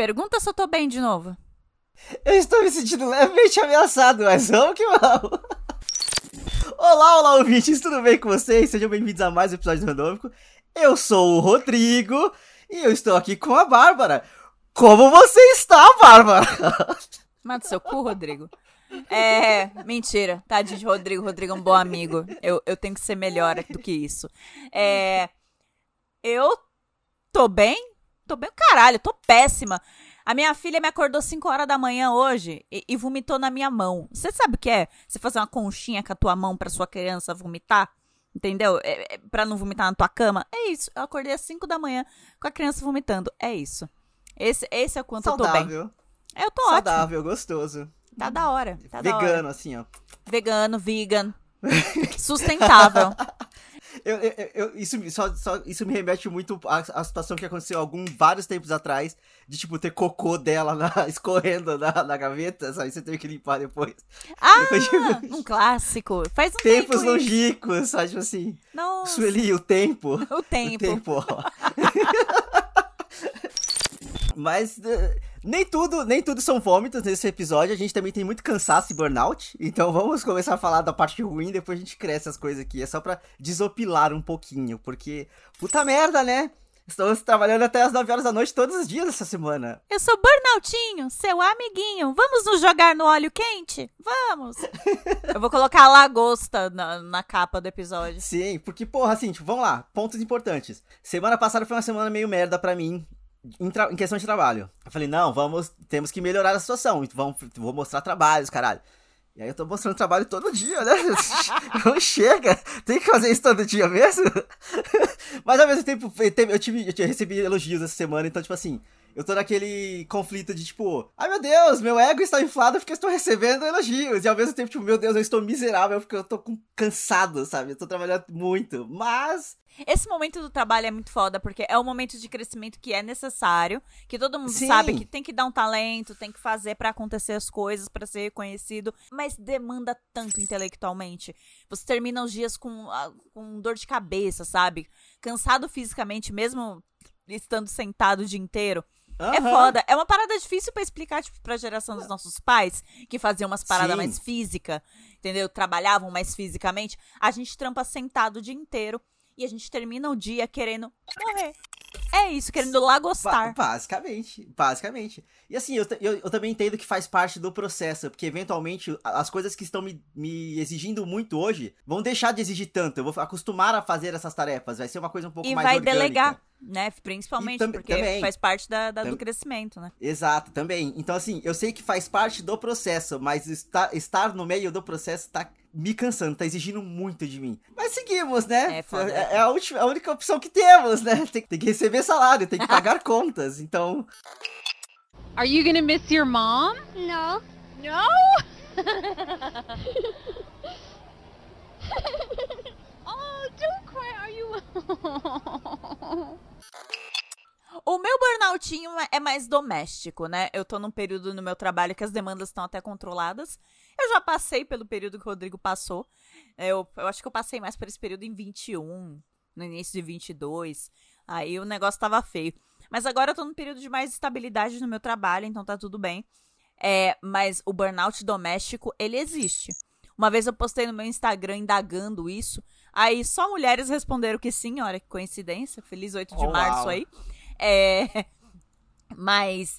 Pergunta se eu tô bem de novo. Eu estou me sentindo levemente ameaçado, mas vamos que vamos. Olá, olá, ouvintes, tudo bem com vocês? Sejam bem-vindos a mais um episódio do Randômico. Eu sou o Rodrigo e eu estou aqui com a Bárbara. Como você está, Bárbara? Mata seu cu, Rodrigo. É, mentira. Tadinho de Rodrigo. Rodrigo é um bom amigo. Eu, eu tenho que ser melhor do que isso. É, eu tô bem? Tô bem, caralho, tô péssima. A minha filha me acordou 5 horas da manhã hoje e, e, vomitou na minha mão. Você sabe o que é? Você fazer uma conchinha com a tua mão pra sua criança vomitar? Entendeu? É, é, pra não vomitar na tua cama. É isso. Eu acordei às 5 da manhã com a criança vomitando. É isso. Esse, esse é o quanto Saudável. eu tô bem. Eu tô Saudável, ótimo. gostoso. Tá da hora. Tá Vegano, da hora. assim, ó. Vegano, vegan. Sustentável. Eu, eu, eu, isso, só, só, isso me remete muito à, à situação que aconteceu algum, vários tempos atrás, de, tipo, ter cocô dela na, escorrendo na, na gaveta, sabe? Você teve que limpar depois. Ah, Depois, tipo, um clássico. Faz um tempos tempo longínquos, sabe? Tipo assim, Nossa, Sueli, o tempo. o tempo. O tempo. Mas eh, nem tudo, nem tudo são vômitos nesse episódio. A gente também tem muito cansaço e burnout. Então vamos começar a falar da parte ruim, depois a gente cresce as coisas aqui. É só pra desopilar um pouquinho, porque puta merda, né? Estamos trabalhando até as 9 horas da noite todos os dias essa semana. Eu sou Burnoutinho, seu amiguinho. Vamos nos jogar no óleo quente? Vamos! Eu vou colocar a lagosta na, na capa do episódio. Sim, porque, porra, assim, tipo, vamos lá, pontos importantes. Semana passada foi uma semana meio merda pra mim. Em, em questão de trabalho. Eu falei, não, vamos, temos que melhorar a situação. Vamos, vou mostrar trabalhos, caralho. E aí eu tô mostrando trabalho todo dia, né? Não chega! Tem que fazer isso todo dia mesmo? Mas ao mesmo tempo, eu tive- eu, recebi elogios essa semana, então, tipo assim, eu tô naquele conflito de tipo, ai meu Deus, meu ego está inflado porque eu estou recebendo elogios. E ao mesmo tempo, tipo, meu Deus, eu estou miserável porque eu tô com- cansado, sabe? Eu tô trabalhando muito. Mas Esse momento do trabalho é muito foda, porque é um momento de crescimento que é necessário, que todo mundo Sim. sabe que tem que dar um talento, tem que fazer pra acontecer as coisas, pra ser reconhecido, mas demanda tanto intelectualmente. Você termina os dias com, ah, com dor de cabeça, sabe? Cansado fisicamente, mesmo estando sentado o dia inteiro. É Aham. foda. É uma parada difícil pra explicar, tipo, pra geração dos nossos pais, que faziam umas paradas Sim. mais física, entendeu? Trabalhavam mais fisicamente. A gente trampa sentado o dia inteiro e a gente termina o dia querendo morrer. É isso, querendo Ba- lagostar. basicamente, basicamente. E assim, eu, eu, eu também entendo que faz parte do processo, porque eventualmente as coisas que estão me, me exigindo muito hoje vão deixar de exigir tanto. Eu vou acostumar a fazer essas tarefas, vai ser uma coisa um pouco E mais vai orgânica. delegar, né? Principalmente E tam- porque também. faz parte da, da- do crescimento, né? Exato, também. Então, assim, eu sei que faz parte do processo, mas estar, estar no meio do processo tá me cansando, tá exigindo muito de mim. Mas seguimos, né? É foda. É, é a, última, a única opção que temos, né? Tem, tem que receber salário, tem que pagar contas. Então, Are you gonna miss your mom? No. No? oh, don't cry. Are you? O meu burnoutinho é mais doméstico, né? Eu tô num período no meu trabalho que as demandas estão até controladas. Eu já passei pelo período que o Rodrigo passou. Eu, eu acho que eu passei mais por esse período em 21, no início de 22. Aí o negócio tava feio. Mas agora eu tô num período de mais estabilidade no meu trabalho, então tá tudo bem. É, mas o burnout doméstico, ele existe. Uma vez eu postei no meu Instagram indagando isso. Aí só mulheres responderam que sim, olha que coincidência. Feliz 8 de Oh, março aí. É, mas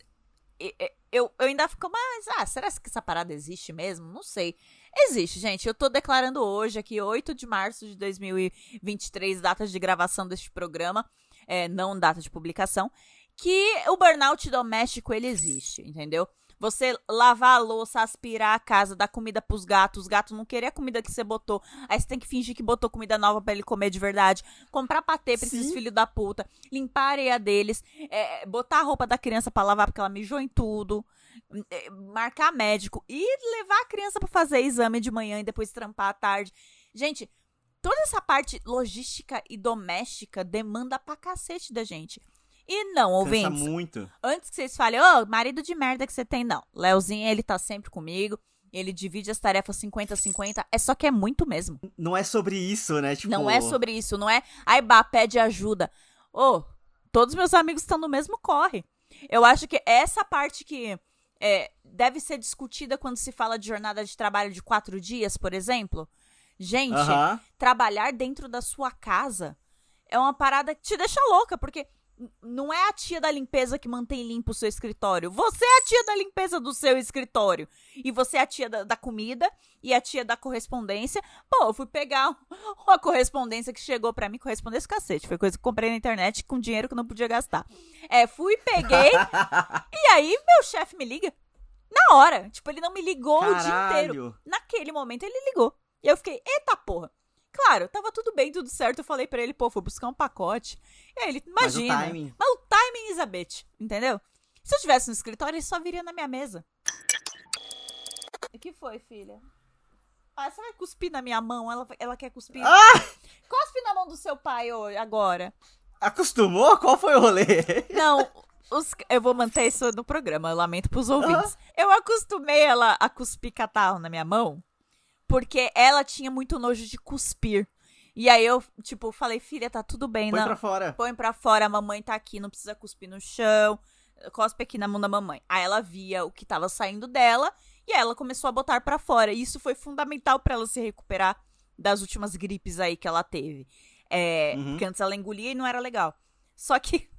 eu, eu ainda fico, mas ah, será que essa parada existe mesmo? Não sei. Existe, gente. Eu tô declarando hoje, aqui, 8 de março de 2023, data de gravação deste programa, é, não data de publicação, que o burnout doméstico ele existe, entendeu? Você lavar a louça, aspirar a casa, dar comida pros gatos, os gatos não querem a comida que você botou. Aí você tem que fingir que botou comida nova pra ele comer de verdade. Comprar patê pra esses filhos da puta. Limpar a areia deles. é, botar a roupa da criança pra lavar porque ela mijou em tudo. é, Marcar médico. E levar a criança pra fazer exame de manhã e depois trampar à tarde. Gente, toda essa parte logística e doméstica demanda pra cacete da gente. E não, cansa ouvintes, muito. antes que vocês falem, ô, marido de merda que você tem, não. Leozinho, ele tá sempre comigo. Ele divide as tarefas 50-50. É só que é muito mesmo. Não é sobre isso, né? Tipo, Não é sobre isso, não é. Ai, bah, pede ajuda. Ô, todos meus amigos estão no mesmo corre. Eu acho que essa parte que é, deve ser discutida quando se fala de jornada de trabalho de quatro dias, por exemplo. Gente, Aham. trabalhar dentro da sua casa é uma parada que te deixa louca, porque não é a tia da limpeza que mantém limpo o seu escritório. Você é a tia da limpeza do seu escritório. E você é a tia da, da comida e a tia da correspondência. Pô, eu fui pegar uma correspondência que chegou pra mim, correspondência cacete. Foi coisa que eu comprei na internet com dinheiro que eu não podia gastar. É, fui, peguei, e aí meu chefe me liga. Na hora. Tipo, ele não me ligou o dia inteiro. Caralho. Naquele momento ele ligou. E eu fiquei, eita porra. Claro, tava tudo bem, tudo certo. Eu falei pra ele, pô, fui buscar um pacote. E aí ele, Mas o imagina. timing. Mas o timing, Elizabeth, entendeu? Se eu estivesse no escritório, ele só viria na minha mesa. O que foi, filha? Ah, você vai cuspir na minha mão? Ela, ela quer cuspir. Ah! Cospe na mão do seu pai hoje, agora. Acostumou? Qual foi o rolê? Não, os- eu vou manter isso no programa, eu lamento pros ouvintes. Eu acostumei ela a cuspir catarro na minha mão, porque ela tinha muito nojo de cuspir. E aí eu, tipo, falei, filha, tá tudo bem, Põe não. pra fora. Põe pra fora, a mamãe tá aqui, não precisa cuspir no chão. Cospe aqui na mão da mamãe. Aí ela via o que tava saindo dela e aí ela começou a botar pra fora. E isso foi fundamental pra ela se recuperar das últimas gripes aí que ela teve. É, Uhum. Porque antes ela engolia e não era legal. Só que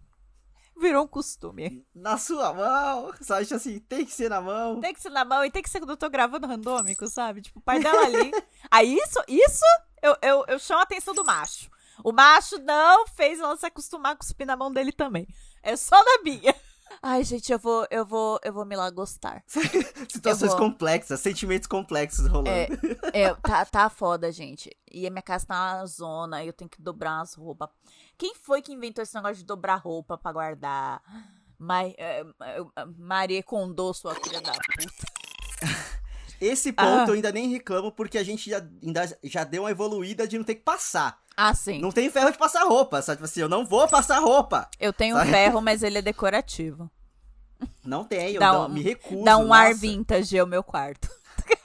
virou um costume. Na sua mão. Só acha assim, tem que ser na mão. Tem que ser na mão e tem que ser quando eu tô gravando randômico, sabe? Tipo, o pai dela ali. Aí isso, isso eu, eu, eu chamo a atenção do macho. O macho não fez ela se acostumar a cuspir na mão dele também. É só na minha. Ai, gente, eu vou, eu vou, eu vou me lá gostar. Situações complexas, sentimentos complexos rolando. É, é, tá, tá foda, gente. E a minha casa tá na zona, eu tenho que dobrar as roupas. Quem foi que inventou esse negócio de dobrar roupa pra guardar? É, é, Maria Condô, sua filha da puta. Esse ponto Ah. eu ainda nem reclamo porque a gente já, ainda já deu uma evoluída de não ter que passar. Ah, sim. Não tem ferro de passar roupa, sabe? Tipo assim, eu não vou passar roupa. Eu tenho Sabe? ferro, mas ele é decorativo. Não tenho, Dá não, um- me recuso. Dá um ar nossa. vintage ao meu quarto.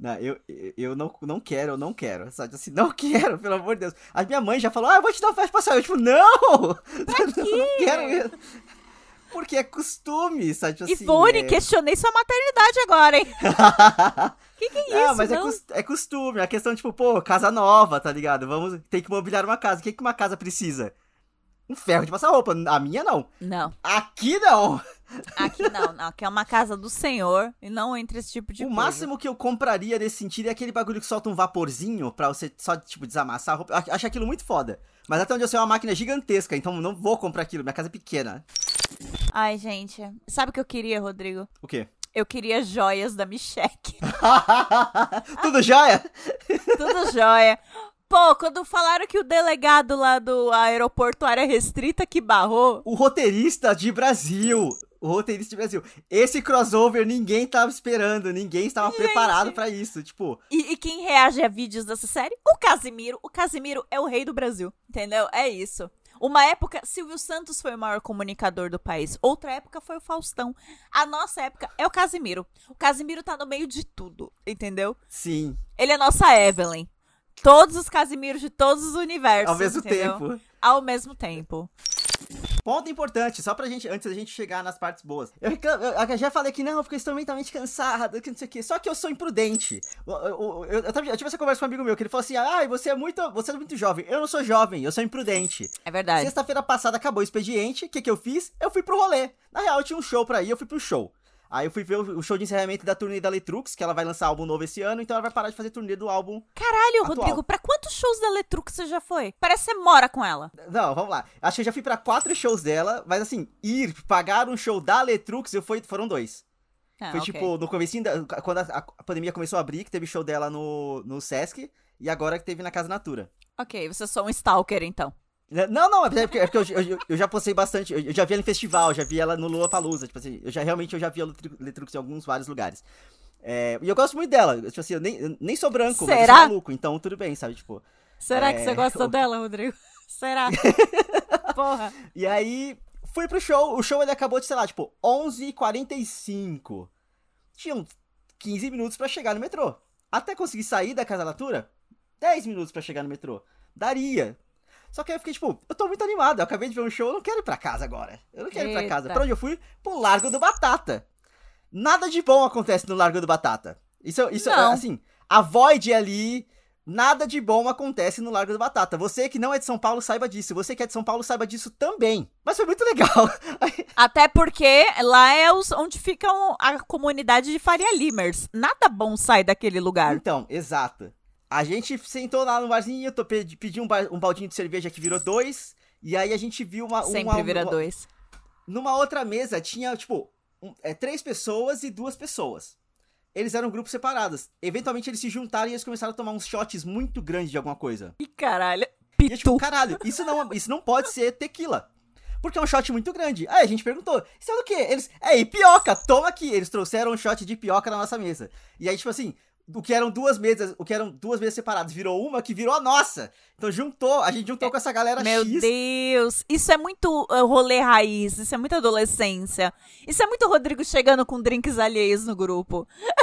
Não, eu, eu- não, não quero, eu não quero. Sabe assim, não quero, pelo amor de Deus. A minha mãe já falou, ah, eu vou te dar um ferro de passar. Eu, tipo, não! Eu não quero mesmo. Porque é costume, sabe? Tipo assim, Ivone, é... questionei sua maternidade agora, hein? Que que é isso? Não, mas é, não? cos- é costume. A questão, tipo, pô, casa nova, tá ligado? Vamos, tem que mobiliar uma casa. O que, que uma casa precisa? Um ferro de passar roupa. A minha não. Não, Aqui não. aqui não, não. Aqui é uma casa do senhor e não entra esse tipo de o coisa. máximo que eu compraria nesse sentido é aquele bagulho que solta um vaporzinho pra você só, tipo, desamassar a roupa. Eu ach- acho aquilo muito foda. Mas até onde eu sei é uma máquina gigantesca, então não vou comprar aquilo. Minha casa é pequena. Ai, gente. Sabe o que eu queria, Rodrigo? O quê? Eu queria joias da Micheque. Tudo jóia? Tudo joia. Pô, quando falaram que o delegado lá do aeroporto área restrita que barrou, O roteirista de Brasil. O roteirista de Brasil. Esse crossover ninguém tava esperando, ninguém estava Gente. preparado pra isso. Tipo, E, e quem reage a vídeos dessa série? O Casimiro. O Casimiro é o rei do Brasil. Entendeu? É isso. Uma época, Silvio Santos foi o maior comunicador do país. Outra época foi o Faustão. A nossa época é o Casimiro. O Casimiro tá no meio de tudo, entendeu? sim, Ele é nossa Evelyn. Todos os Casimiros de todos os universos. ao mesmo entendeu? tempo. Ao mesmo tempo. Ponto importante, só pra gente, antes da gente chegar nas partes boas. Eu, eu- eu já falei que não, eu fico extremamente cansado, que não sei o quê. Só que eu sou imprudente. Eu, eu tive essa conversa com um amigo meu, que ele falou assim: ah, você é muito. Você é muito jovem. Eu não sou jovem, eu sou imprudente. É verdade. Sexta-feira passada acabou o expediente. O que, que eu fiz? Eu fui pro rolê. Na real, eu tinha um show pra ir, eu fui pro show. Aí eu fui ver o show de encerramento da turnê da Letrux, que ela vai lançar álbum novo esse ano, então ela vai parar de fazer turnê do álbum. Caralho, Atual. Rodrigo, pra quantos shows da Letrux você já foi? Parece que você mora com ela. Não, vamos lá. Acho que eu já fui pra quatro shows dela, mas assim, ir, pagar um show da Letrux, eu fui, foram dois. Ah, Foi ok. tipo, no comecinho, da, quando a, a pandemia começou a abrir, que teve show dela no, no Sesc, e agora que teve na Casa Natura. Ok, você é só um stalker, então. Não, não, é porque, é porque eu, eu- eu já postei bastante, eu, já vi ela em festival, já vi ela no Lua Palusa, tipo assim, eu já realmente eu já vi a Letru- Letrux em alguns vários lugares. É, e eu gosto muito dela, tipo assim, eu nem, eu nem sou branco, mas eu Será? sou maluco, então tudo bem, sabe, tipo. Será que É, você gosta dela, Rodrigo? Será? Porra. E aí, fui pro show, o show ele acabou de, sei lá, tipo, 11h45. Tinham 15 minutos pra chegar no metrô. Até conseguir sair da Casa Natura, 10 minutos pra chegar no metrô. Daria. Só que aí eu fiquei, tipo, eu tô muito animado. Eu acabei de ver um show, eu não quero ir pra casa agora. Eu não quero ir pra casa. Eita. Pra onde eu fui? Pro Largo do Batata. Nada de bom acontece no Largo do Batata. Isso, isso Não. assim, a Void ali, nada de bom acontece no Largo do Batata. Você que não é de São Paulo, saiba disso. Você que é de São Paulo, saiba disso também. Mas foi muito legal. Até porque lá é os, onde fica a comunidade de Faria Limers. Nada bom sai daquele lugar. Então, exato. A gente sentou lá no barzinho, eu tô pe- pedi um, um baldinho de cerveja que virou dois. E aí a gente viu uma. Sempre uma, vira uma- dois. Numa outra mesa tinha, tipo, um- é, três pessoas e duas pessoas. Eles eram grupos separados. Eventualmente eles se juntaram e eles começaram a tomar uns shots muito grandes de alguma coisa. Ih, caralho. E eu, tipo, Pitu. caralho, isso não, isso não pode ser tequila. Porque é um shot muito grande. Aí a gente perguntou, isso é do quê? Eles, é ipioca, toma aqui. Eles trouxeram um shot de ipioca na nossa mesa. E aí, tipo assim, o que eram duas mesas, o que eram duas mesas separadas, virou uma que virou a nossa. Então juntou, a gente juntou com essa galera Meu X. Deus. Isso é muito uh, rolê raiz. Isso é muito adolescência. Isso é muito Rodrigo chegando com drinks alheios no grupo.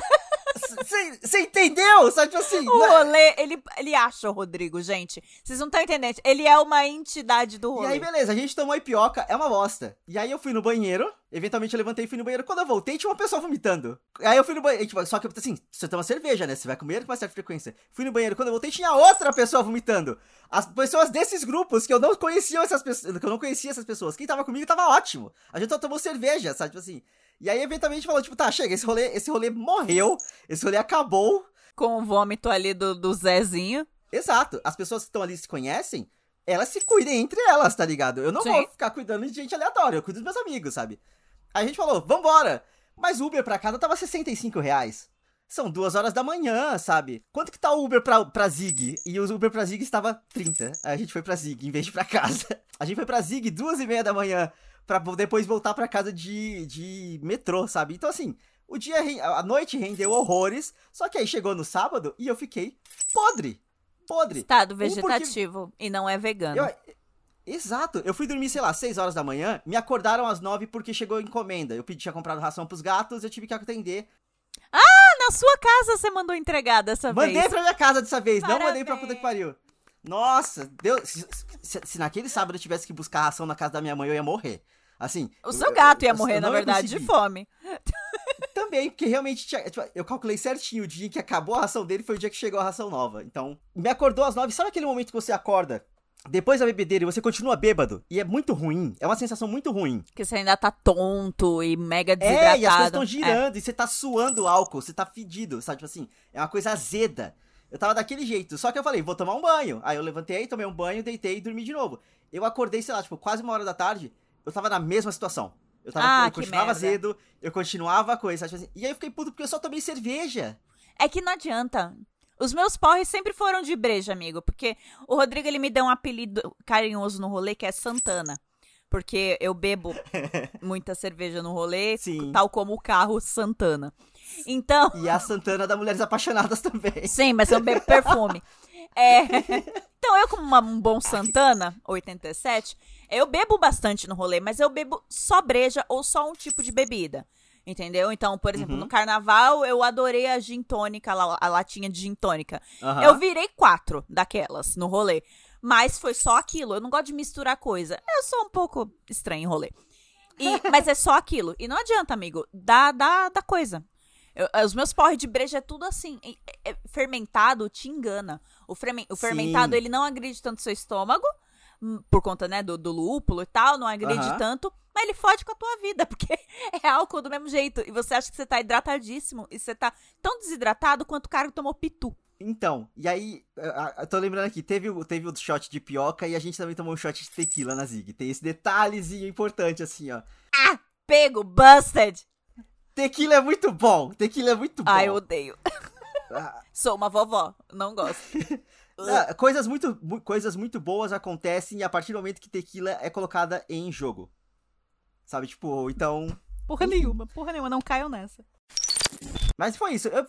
Você entendeu? Sabe, tipo assim, O né? rolê, ele, ele acha o Rodrigo, gente. Vocês não estão entendendo. Ele é uma entidade do E rolê. aí, beleza, a gente tomou ipioca, é uma bosta. E aí eu fui no banheiro, eventualmente eu levantei e fui no banheiro. Quando eu voltei, tinha uma pessoa vomitando. Aí eu fui no banheiro, tipo, só que assim, você toma cerveja, né? Você vai comer com uma certa frequência. Fui no banheiro, quando eu voltei, tinha outra pessoa vomitando. As pessoas desses grupos que eu não conhecia essas pessoas, que eu não conhecia essas pessoas. Quem tava comigo tava ótimo. A gente só tomou cerveja, sabe? Tipo assim. E aí, eventualmente, falou, tipo, tá, chega, esse rolê, esse rolê morreu, esse rolê acabou. Com o vômito ali do, do Zezinho. Exato. As pessoas que estão ali se conhecem, elas se cuidem entre elas, tá ligado? Eu não Sim. vou ficar cuidando de gente aleatória, eu cuido dos meus amigos, sabe? Aí a gente falou, vambora! Mas Uber pra casa tava 65 reais. São duas horas da manhã, sabe? Quanto que tá o Uber pra, pra Zig? E o Uber pra Zig estava 30. Aí a gente foi pra Zig em vez de pra casa. A gente foi pra Zig duas e meia da manhã pra depois voltar pra casa de, de metrô, sabe? Então assim, o dia, a noite rendeu horrores, só que aí chegou no sábado e eu fiquei podre. Podre. Estado Um porque- vegetativo. E não é vegano. Eu- Exato. Eu fui dormir, sei lá, 6 horas da manhã, me acordaram às 9 porque chegou encomenda. Eu pedi, tinha comprado ração pros gatos, eu tive que atender. Ah, na sua casa você mandou entregar dessa Mandei vez. pra minha casa dessa vez, não mandei pra Parabéns. puta que pariu. Nossa, Deus, se, se- se naquele sábado eu tivesse que buscar ração na casa da minha mãe, eu ia morrer. Assim. O eu- seu eu- gato ia eu- morrer, eu na verdade, de fome. Também, porque realmente tinha, tipo, eu calculei certinho o dia em que acabou a ração dele foi o dia que chegou a ração nova. Então, me acordou às nove. Sabe aquele momento que você acorda depois da bebedeira e você continua bêbado? E é muito ruim. É uma sensação muito ruim. Porque você ainda tá tonto e mega desidratado. É, e as coisas estão É. girando e você tá suando álcool, você tá fedido, sabe? Tipo assim, é uma coisa azeda. Eu tava daquele jeito. Só que eu falei, vou tomar um banho. Aí eu levantei, tomei um banho, deitei e dormi de novo. Eu acordei, sei lá, tipo, quase uma hora da tarde. Eu tava na mesma situação. Eu, tava, Ah, eu continuava azedo, eu continuava com sabe? Tipo assim, E aí eu fiquei puto porque eu só tomei cerveja. É que não adianta. Os meus porres sempre foram de breja, amigo. Porque o Rodrigo, ele me deu um apelido carinhoso no rolê, que é Santana. Porque eu bebo muita cerveja no rolê, Sim. tal como o carro Santana. Então, E a Santana da Mulheres Apaixonadas também. sim, mas eu bebo perfume. É. Então, eu, como uma- um bom Santana, 87, eu bebo bastante no rolê, mas eu bebo só breja ou só um tipo de bebida. Entendeu? Então, por exemplo, Uhum. no carnaval, eu adorei a gin tônica, lá, a latinha de gin tônica. Aham. Eu virei quatro daquelas no rolê. Mas foi só aquilo. Eu não gosto de misturar coisa. Eu sou um pouco estranho em rolê. E- mas é só aquilo. E não adianta, amigo. Dá, dá, dá coisa. Eu- os meus porre de breja é tudo assim. é- é- fermentado te engana. O, o Sim. fermentado, ele não agride tanto seu estômago. hum, Por conta, né, do, do lúpulo e tal. Não agride Aham. tanto. Mas ele fode com a tua vida. Porque é álcool do mesmo jeito. E você acha que você tá hidratadíssimo. E você tá tão desidratado quanto o cara que tomou pitu. Então, e aí, eu- tô lembrando aqui, teve, o- teve o shot de pioca e a gente também tomou um shot de tequila na Zig. Tem esse detalhezinho importante, assim, ó. Pego, busted. Tequila é muito bom, tequila é muito bom. Ai, eu odeio. Sou uma vovó, não gosto. ah, coisas, muito, mu- coisas muito boas acontecem a partir do momento que tequila é colocada em jogo. Sabe, tipo, então... Porra nenhuma, porra nenhuma, não caiam nessa. Mas foi isso. Eu,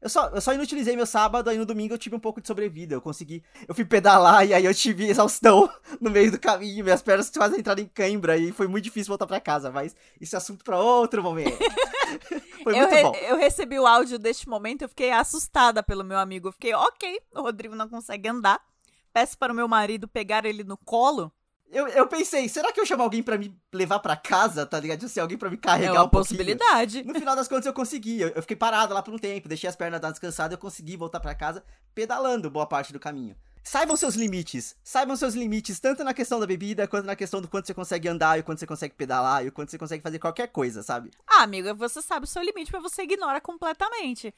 eu, só, eu só inutilizei meu sábado, aí no domingo eu tive um pouco de sobrevida. Eu consegui. Eu fui pedalar e aí eu tive exaustão no meio do caminho. Minhas pernas quase entraram em cãibra e foi muito difícil voltar pra casa. Mas isso é assunto pra outro momento. foi Eu, muito re- bom. eu recebi o áudio deste momento, eu fiquei assustada pelo meu amigo. Eu fiquei, ok, o Rodrigo não consegue andar. peço para o meu marido pegar ele no colo. Eu, eu pensei, será que eu chamo alguém pra me levar pra casa, tá ligado? Tipo Assim, alguém pra me carregar é uma um possibilidade. No final das contas eu consegui. Eu, eu fiquei parado lá por um tempo, deixei as pernas dar descansada, eu consegui voltar pra casa pedalando boa parte do caminho. Saibam seus limites. Saibam seus limites, tanto na questão da bebida, quanto na questão do quanto você consegue andar, e o quanto você consegue pedalar, e o quanto você consegue fazer qualquer coisa, sabe? Ah, amiga, você sabe o seu limite, mas você ignora completamente.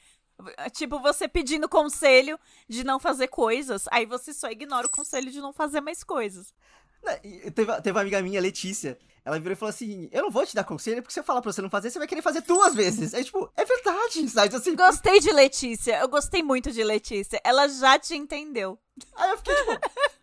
Tipo, você pedindo conselho de não fazer coisas, aí você só ignora o conselho de não fazer mais coisas. Teve, teve uma amiga minha, Letícia, ela virou e falou assim: Eu não vou te dar conselho, porque se eu falar pra você não fazer, você vai querer fazer duas vezes. É tipo, é verdade, sabe? Assim, Gostei de Letícia, eu gostei muito de Letícia. Ela já te entendeu. Aí eu fiquei tipo,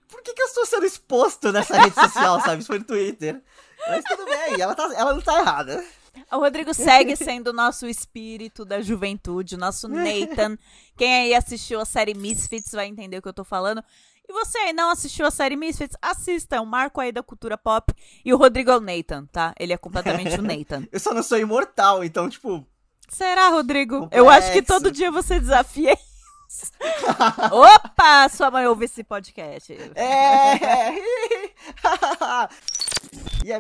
por que, que eu estou sendo exposto nessa rede social, sabe? Isso foi no Twitter. Mas tudo bem, ela, tá, ela não tá errada. O Rodrigo segue sendo o nosso espírito da juventude, o nosso Nathan. Quem aí assistiu a série Misfits vai entender o que eu tô falando. E você aí não assistiu a série Misfits? Assista, é um marco aí da cultura pop. E o Rodrigo é o Nathan, tá? Ele é completamente o Nathan. Eu só não sou imortal, então, tipo. Será, Rodrigo? Complexo. Eu acho que todo dia você desafia isso. Opa, sua mãe ouve esse podcast. É!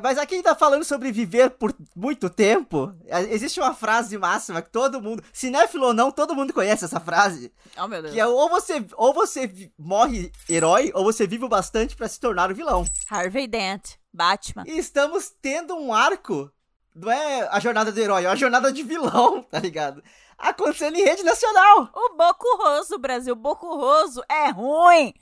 Mas aqui ainda falando sobre viver por muito tempo, é, existe uma frase máxima que todo mundo, cinéfilo ou não, todo mundo conhece essa frase. Oh, meu Deus. Que é ou você, ou você morre herói, ou você vive o bastante pra se tornar o vilão. Harvey Dent, Batman. E estamos tendo um arco, não é a jornada do herói, é a jornada de vilão, tá ligado? Acontecendo em rede nacional. O Boco Roso, Brasil. Boco Roso é ruim.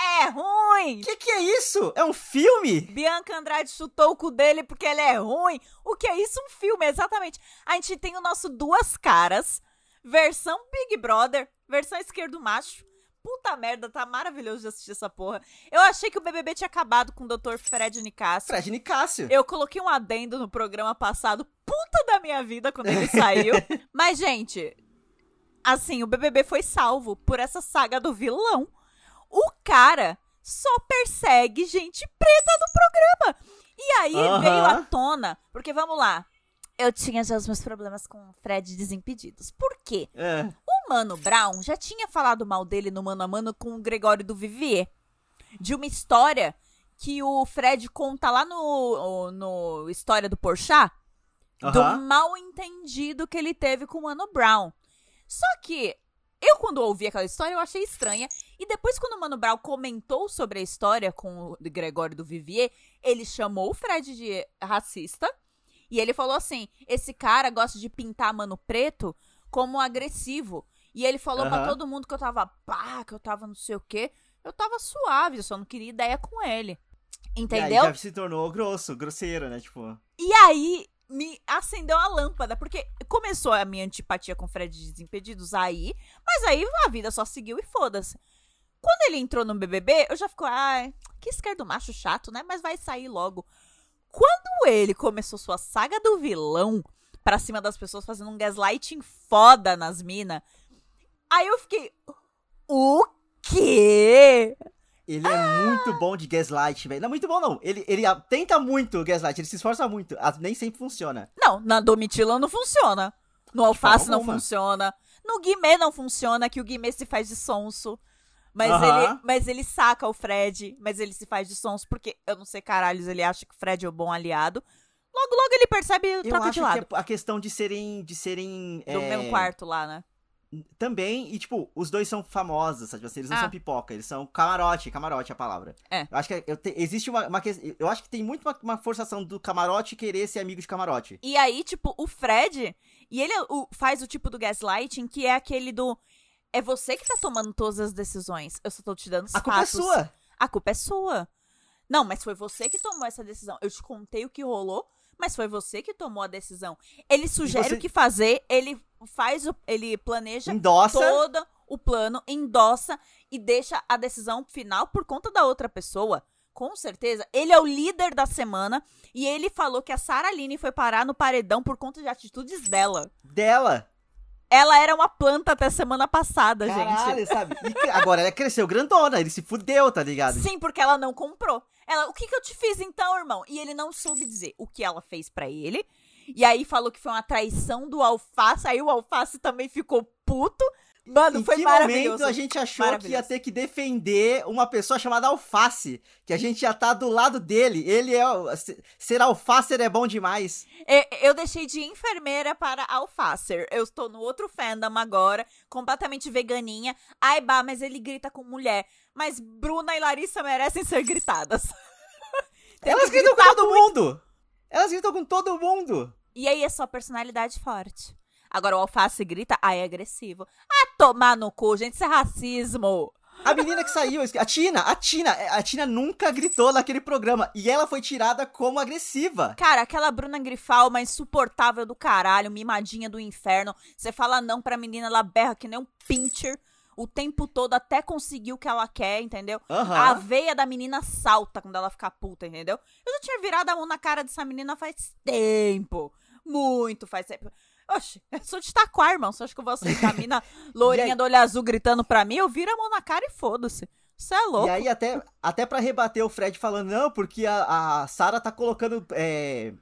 É ruim. Que que é isso? É um filme? Bianca Andrade chutou o cu dele porque ele é ruim. O que é isso? Um filme, exatamente. A gente tem o nosso Duas Caras, versão Big Brother, versão esquerdo macho. Puta merda, tá maravilhoso de assistir essa porra. Eu achei que o BBB tinha acabado com o Dr. Fred Nicásio. Fred Nicásio. Eu coloquei um adendo no programa passado, puta da minha vida, quando ele saiu. Mas, gente, assim, o BBB foi salvo por essa saga do vilão. O cara só persegue gente preta no programa. E aí Aham. veio à tona, porque vamos lá. Eu tinha já os meus problemas com o Fred Desimpedidos. Por quê? É. O Mano Brown já tinha falado mal dele no mano a mano com o Gregório do Vivier. De uma história que o Fred conta lá no, no História do Porchat. Do mal entendido que ele teve com o Mano Brown. Só que eu, quando ouvi aquela história, eu achei estranha. E depois, quando o Mano Brown comentou sobre a história com o Gregório do Vivier, ele chamou o Fred de racista. E ele falou assim: esse cara gosta de pintar Mano Preto como agressivo. E ele falou pra Aham. todo mundo que eu tava pá, que eu tava não sei o quê. Eu tava suave, eu só não queria ideia com ele. E aí Entendeu? já se tornou grosso, grosseiro, né? Tipo. E aí me acendeu a lâmpada, porque começou a minha antipatia com Fred Desimpedidos aí, mas aí a vida só seguiu e foda-se. Quando ele entrou no BBB, eu já fico, ai, que esquerdo macho chato, né? Mas vai sair logo. Quando ele começou sua saga do vilão pra cima das pessoas, fazendo um gaslighting foda nas minas, aí eu fiquei, o quê? Ele é muito bom de gaslight, velho. Não é muito bom, não. Ele, ele ah, tenta muito o gaslight, ele se esforça muito. Ah, Nem sempre funciona. Não, na Domitila não funciona. No Alface não funciona. No Guimê não funciona, que o Guimê se faz de sonso. Mas, Aham. ele, mas ele saca o Fred, mas ele se faz de sonso, porque eu não sei caralhos, ele acha que o Fred é o bom aliado. Logo, logo ele percebe Eu troca acho de lado. que a a questão de serem. De serem. Do é, mesmo quarto lá, né? Também, e tipo, os dois são famosos, sabe? Assim, eles não Ah. são pipoca, eles são camarote, camarote é a palavra. É. Eu acho que eu te- existe uma, uma Eu acho que tem muito uma, uma forçação do camarote querer ser amigo de camarote. E aí, tipo, o Fred, e ele é o- faz o tipo do gaslighting, que é aquele do. É você que tá tomando todas as decisões. Eu só tô te dando os A culpa é fatos. sua. A culpa é sua. Não, mas foi você que tomou essa decisão. Eu te contei o que rolou, mas foi você que tomou a decisão. Ele sugere você- o que fazer, ele faz o. Ele planeja Endossa. todo o plano, endossa e deixa a decisão final por conta da outra pessoa. Com certeza. Ele é o líder da semana e ele falou que a Sara Aline foi parar no paredão por conta de atitudes dela. Dela. Ela era uma planta até semana passada, gente. Caralho, sabe? E agora ela cresceu grandona, ele se fudeu, tá ligado? Sim, porque ela não comprou. Ela, o que que eu te fiz então, irmão? E ele não soube dizer o que ela fez pra ele. E aí falou que foi uma traição do Alface. Aí o Alface também ficou puto. Mano, em foi que maravilhoso. momento a gente achou que ia ter que defender uma pessoa chamada Alface? Que a gente ia estar do lado dele. Ele é. Ser alfacer é bom demais. E- Eu deixei de enfermeira para alfacer. Eu estou no outro fandom agora, completamente veganinha. Ai, bah, mas ele grita com mulher. Mas Bruna e Larissa merecem ser gritadas. Elas gritam com todo muito. mundo! Elas gritam com todo mundo! E aí é só personalidade forte. Agora o alface grita, ai, é agressivo. Ah, tomar no cu, gente, isso é racismo. A menina que saiu, a Tina, a Tina, a Tina nunca gritou naquele programa. E ela foi tirada como agressiva. Cara, aquela Bruna Grifal, uma insuportável do caralho, mimadinha do inferno. Você fala não pra menina, ela berra que nem um pincher o tempo todo até conseguir o que ela quer, entendeu? Aham. A veia da menina salta quando ela fica puta, entendeu? Eu já tinha virado a mão na cara dessa menina faz tempo. Muito faz tempo. Oxe, eu sou de Taquar, irmão. Você acha que eu vou aceitar a mina lourinha aí- do olho azul gritando pra mim? Eu viro a mão na cara e foda-se. Você é louco. E aí, até, até pra rebater o Fred falando, não, porque a, a Sarah tá colocando é,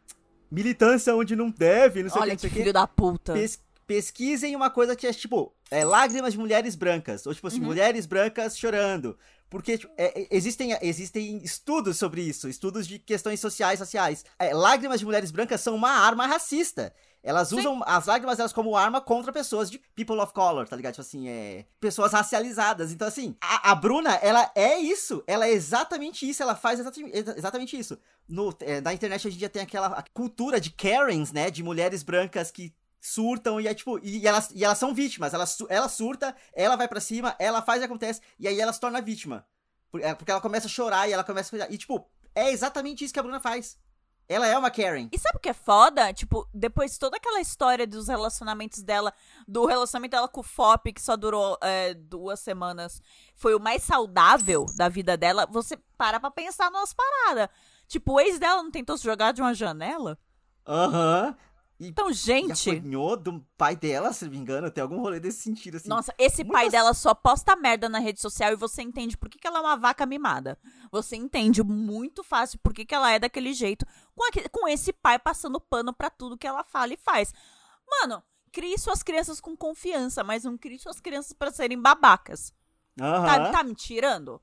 militância onde não deve, não sei o que, Olha que o filho que. da puta. Pes- pesquisem uma coisa que é tipo, é, lágrimas de mulheres brancas. Ou tipo assim, Uhum. mulheres brancas chorando. Porque tipo, é, é, existem, existem estudos sobre isso, estudos de questões sociais, sociais. É, lágrimas de mulheres brancas são uma arma racista. Elas Sim. usam as lágrimas delas como arma contra pessoas de people of color, tá ligado? Tipo assim, é. Pessoas racializadas. Então, assim, a, a Bruna, ela é isso. Ela é exatamente isso. Ela faz exatamente, exa- exatamente isso. No, é, na internet a gente já tem aquela cultura de Karens, né? De mulheres brancas que surtam e é tipo. E, elas, e elas são vítimas. Ela, ela surta, ela vai pra cima, ela faz e acontece, e aí ela se torna vítima. É, Porque ela começa a chorar e ela começa a cuidar. E, tipo, é exatamente isso que a Bruna faz. Ela é uma Karen. E sabe o que é foda? Tipo, depois de toda aquela história dos relacionamentos dela, do relacionamento dela com o Fop, que só durou é, duas semanas, foi o mais saudável da vida dela, você para pra pensar numas paradas. Tipo, o ex dela não tentou se jogar de uma janela? Aham. Então, E gente. apanhou do pai dela, se não me engano, tem algum rolê desse sentido, assim. Nossa, esse pai muitas- dela só posta merda na rede social e você entende por que, que ela é uma vaca mimada. Você entende muito fácil por que, que ela é daquele jeito, com, com esse pai passando pano pra tudo que ela fala e faz. Mano, crie suas crianças com confiança, mas não crie suas crianças pra serem babacas. Aham. Tá, tá me tirando?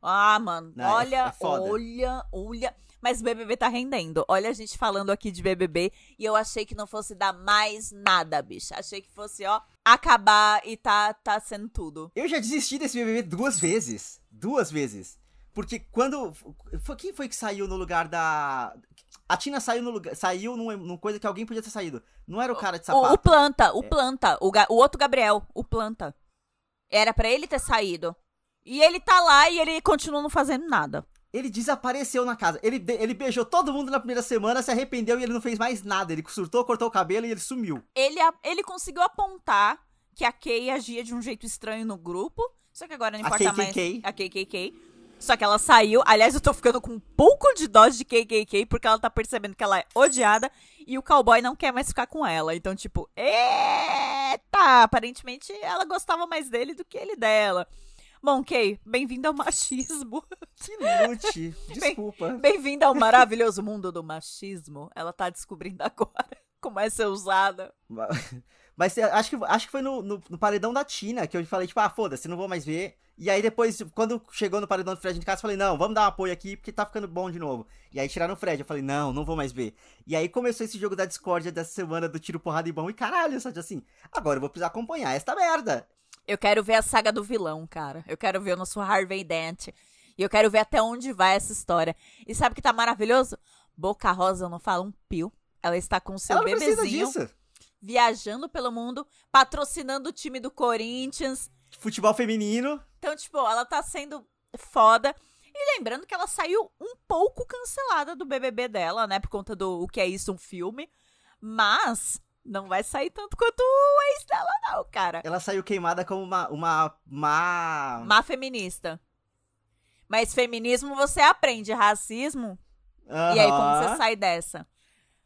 Ah, mano, Não, é- olha, é olha, olha. Mas o BBB tá rendendo. Olha a gente falando aqui de BBB e eu achei que não fosse dar mais nada, bicha. Achei que fosse, ó, acabar e tá, tá sendo tudo. Eu já desisti desse BBB duas vezes. Duas vezes. Porque quando. Foi, quem foi que saiu no lugar da. A Tina saiu no lugar. Saiu num, num coisa que alguém podia ter saído. Não era o cara de O, o sapato. Planta, o Planta, o, o outro Gabriel, o Planta. Era pra ele ter saído. E ele tá lá e ele continua não fazendo nada. Ele desapareceu na casa. Ele, ele beijou todo mundo na primeira semana, se arrependeu e ele não fez mais nada. Ele surtou, cortou o cabelo e ele sumiu. Ele, a- ele conseguiu apontar que a Kay agia de um jeito estranho no grupo. Só que agora não A importa KKK. mais. A KKK. Só que ela saiu. Aliás, eu tô ficando com um pouco de dose de KKK, porque ela tá percebendo que ela é odiada e o cowboy não quer mais ficar com ela. Então, tipo, eita! Aparentemente ela gostava mais dele do que ele dela. Bom, Kay, bem-vindo ao machismo. Que lute. Desculpa. Bem-vinda ao maravilhoso mundo do machismo. Ela tá descobrindo agora como é ser usada. Mas acho que, acho que foi no, no, no paredão da Tina que eu falei, tipo, ah, foda-se, não vou mais ver. E aí depois, quando chegou no paredão do Fred de casa, eu falei, não, vamos dar um apoio aqui, porque tá ficando bom de novo. E aí tiraram o Fred, eu falei, não, não vou mais ver. E aí começou esse jogo da discórdia dessa semana do tiro, porrada e bom. E caralho, só assim, agora eu vou precisar acompanhar esta merda. Eu quero ver a saga do vilão, cara. Eu quero ver o nosso Harvey Dent. E eu quero ver até onde vai essa história. E sabe o que tá maravilhoso? Boca Rosa não fala um pio. Ela está com o seu Ela bebezinho disso. viajando pelo mundo, patrocinando o time do Corinthians. Futebol feminino. Então, tipo, ela tá sendo foda. E lembrando que ela saiu um pouco cancelada do BBB dela, né? Por conta do o que é isso, um filme. Mas não vai sair tanto quanto o ex dela, não, cara. Ela saiu queimada como uma. uma. uma... Má feminista. Mas feminismo você aprende, racismo. E aí, como você sai dessa?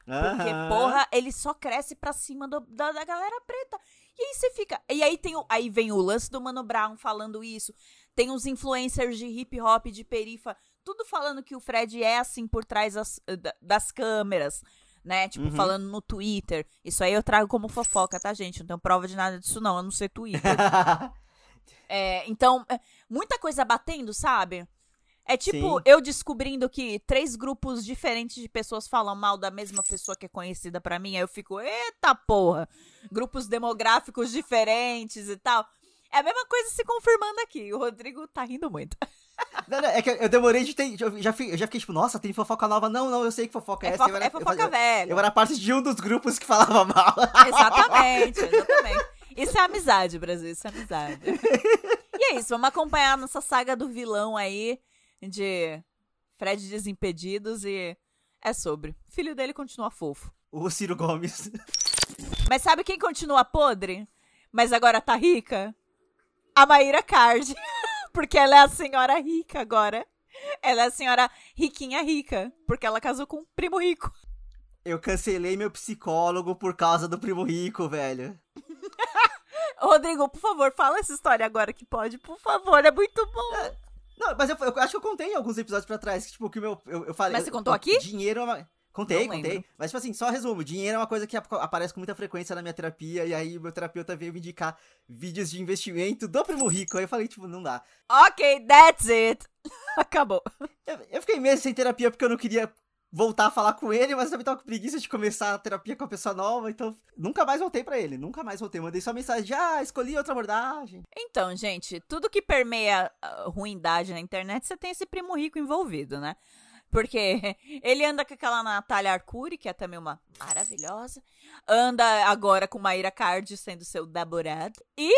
Porque, porra, ele só cresce pra cima do- da, da galera preta. E aí você fica. E aí tem o, aí vem o lance do Mano Brown falando isso. Tem os influencers de hip hop, de perifa, tudo falando que o Fred é assim por trás das, da- das câmeras. Né? Tipo, Uhum. falando no Twitter. Isso aí eu trago como fofoca, tá, gente? Não tenho prova de nada disso, não, a não ser Twitter. É, então, é, muita coisa batendo, sabe? É tipo Sim. eu descobrindo que três grupos diferentes de pessoas falam mal da mesma pessoa que é conhecida pra mim. Aí eu fico, eita porra! Grupos demográficos diferentes e tal. É a mesma coisa se confirmando aqui. O Rodrigo tá rindo muito. Não, não, é que eu demorei de ter. Eu já, fiquei, eu já fiquei tipo, nossa, tem fofoca nova. Não, não, eu sei que fofoca é, É, essa. fo- eu era, é eu fofoca fazia- velha. Eu era parte de um dos grupos que falava mal. Exatamente, exatamente. Isso é amizade, Brasil, isso é amizade. E é isso, vamos acompanhar nossa saga do vilão aí, de Fred Desimpedidos, e é sobre. O filho dele continua fofo. o Ciro Gomes. Mas sabe quem continua podre? Mas agora tá rica? A Maíra Card. Porque ela é a senhora rica agora. Ela é a senhora riquinha rica. Porque ela casou com um primo rico. Eu cancelei meu psicólogo por causa do primo rico, velho. Rodrigo, por favor, fala essa história agora que pode. Por favor, é muito bom. Não, mas eu, eu acho que eu contei em alguns episódios pra trás, que, tipo, que meu. Eu, eu falei. Mas você contou eu- aqui? Dinheiro é uma. Contei, contei. Mas, tipo assim, só resumo: dinheiro é uma coisa que ap- aparece com muita frequência na minha terapia, e aí meu terapeuta veio me indicar vídeos de investimento do primo rico. Aí eu falei, tipo, não dá. Ok, that's it. Acabou. Eu, eu fiquei meses sem terapia porque eu não queria voltar a falar com ele, mas também tava com preguiça de começar a terapia com a pessoa nova, então nunca mais voltei pra ele, nunca mais voltei. Mandei só mensagem de, ah, escolhi outra abordagem. Então, gente, tudo que permeia ah, ruindade na internet, você tem esse primo rico envolvido, né? Porque ele anda com aquela Natália Arcuri, que é também uma maravilhosa. Anda agora com Maíra Card sendo seu namorado. E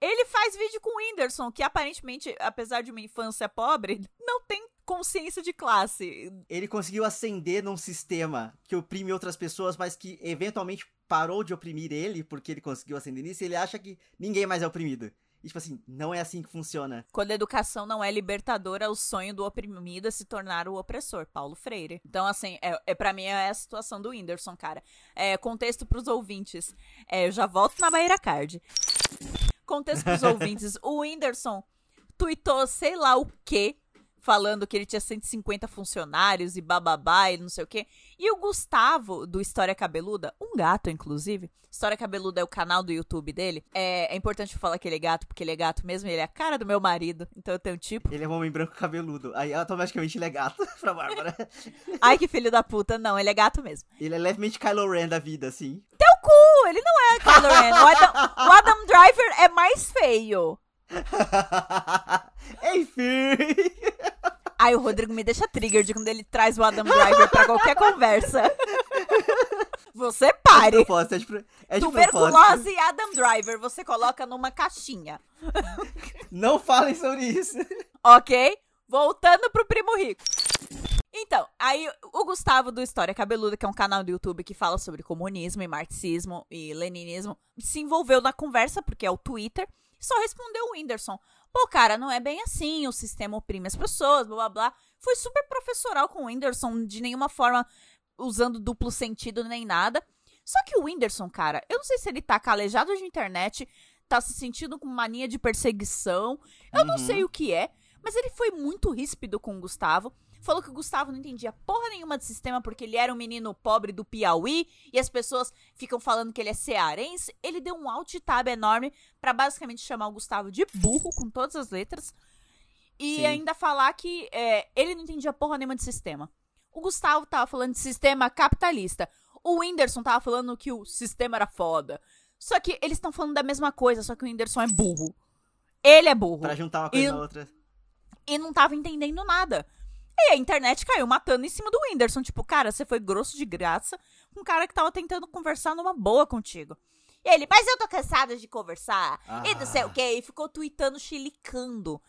ele faz vídeo com o Whindersson, que aparentemente, apesar de uma infância pobre, não tem consciência de classe. Ele conseguiu ascender num sistema que oprime outras pessoas, mas que eventualmente parou de oprimir ele, porque ele conseguiu ascender nisso, e ele acha que ninguém mais é oprimido. E, tipo assim, não é assim que funciona. Quando a educação não é libertadora, o sonho do oprimido é se tornar o opressor, Paulo Freire. Então, assim, é, é para mim é a situação do Whindersson, cara. É, contexto pros ouvintes. É, eu já volto na Bahia Card. Contexto pros ouvintes. O Whindersson tweetou sei lá o quê, falando que ele tinha 150 funcionários e bababá e não sei o quê. E o Gustavo, do História Cabeluda, um gato, inclusive. História Cabeluda é o canal do YouTube dele. É, é importante falar que ele é gato, porque ele é gato mesmo, ele é a cara do meu marido. Então eu tenho tipo. Ele é um homem branco cabeludo. Aí automaticamente ele é gato pra Bárbara. Ai, que filho da puta. Não, ele é gato mesmo. ele é levemente Kylo Ren da vida, assim. Teu cu! Ele não é Kylo Ren. O Adam, o Adam Driver é mais feio. Enfim. Ai, o Rodrigo me deixa trigger de quando ele traz o Adam Driver pra qualquer conversa. Você É de pare. propósito, é de, pro- é de. Tuberculose e Adam Driver, você coloca numa caixinha. Não falem sobre isso. Ok? Voltando pro Primo Rico. Então, aí o Gustavo do História Cabeluda, que é um canal do YouTube que fala sobre comunismo e marxismo e leninismo, se envolveu na conversa, porque é o Twitter, e só respondeu o Whindersson. Pô, cara, não é bem assim, o sistema oprime as pessoas, blá blá blá. Foi super professoral com o Whindersson, de nenhuma forma usando duplo sentido nem nada. Só que o Whindersson, cara, eu não sei se ele tá calejado de internet, tá se sentindo com mania de perseguição, eu não Uhum. sei o que é, mas ele foi muito ríspido com o Gustavo. Falou que o Gustavo não entendia porra nenhuma de sistema porque ele era um menino pobre do Piauí e as pessoas ficam falando que ele é cearense. Ele deu um alt tab enorme pra basicamente chamar o Gustavo de burro com todas as letras e Sim. ainda falar que é, ele não entendia porra nenhuma de sistema. O Gustavo tava falando de sistema capitalista. O Whindersson tava falando que o sistema era foda. Só que eles estão falando da mesma coisa, só que o Whindersson é burro. Ele é burro Pra juntar uma coisa E- na outra. e não tava entendendo nada. E a internet caiu matando em cima do Whindersson. Tipo, cara, você foi grosso de graça com um cara que tava tentando conversar numa boa contigo. E ele, mas eu tô cansada de conversar. E não sei Ah. o quê. E ficou tweetando, chilicando.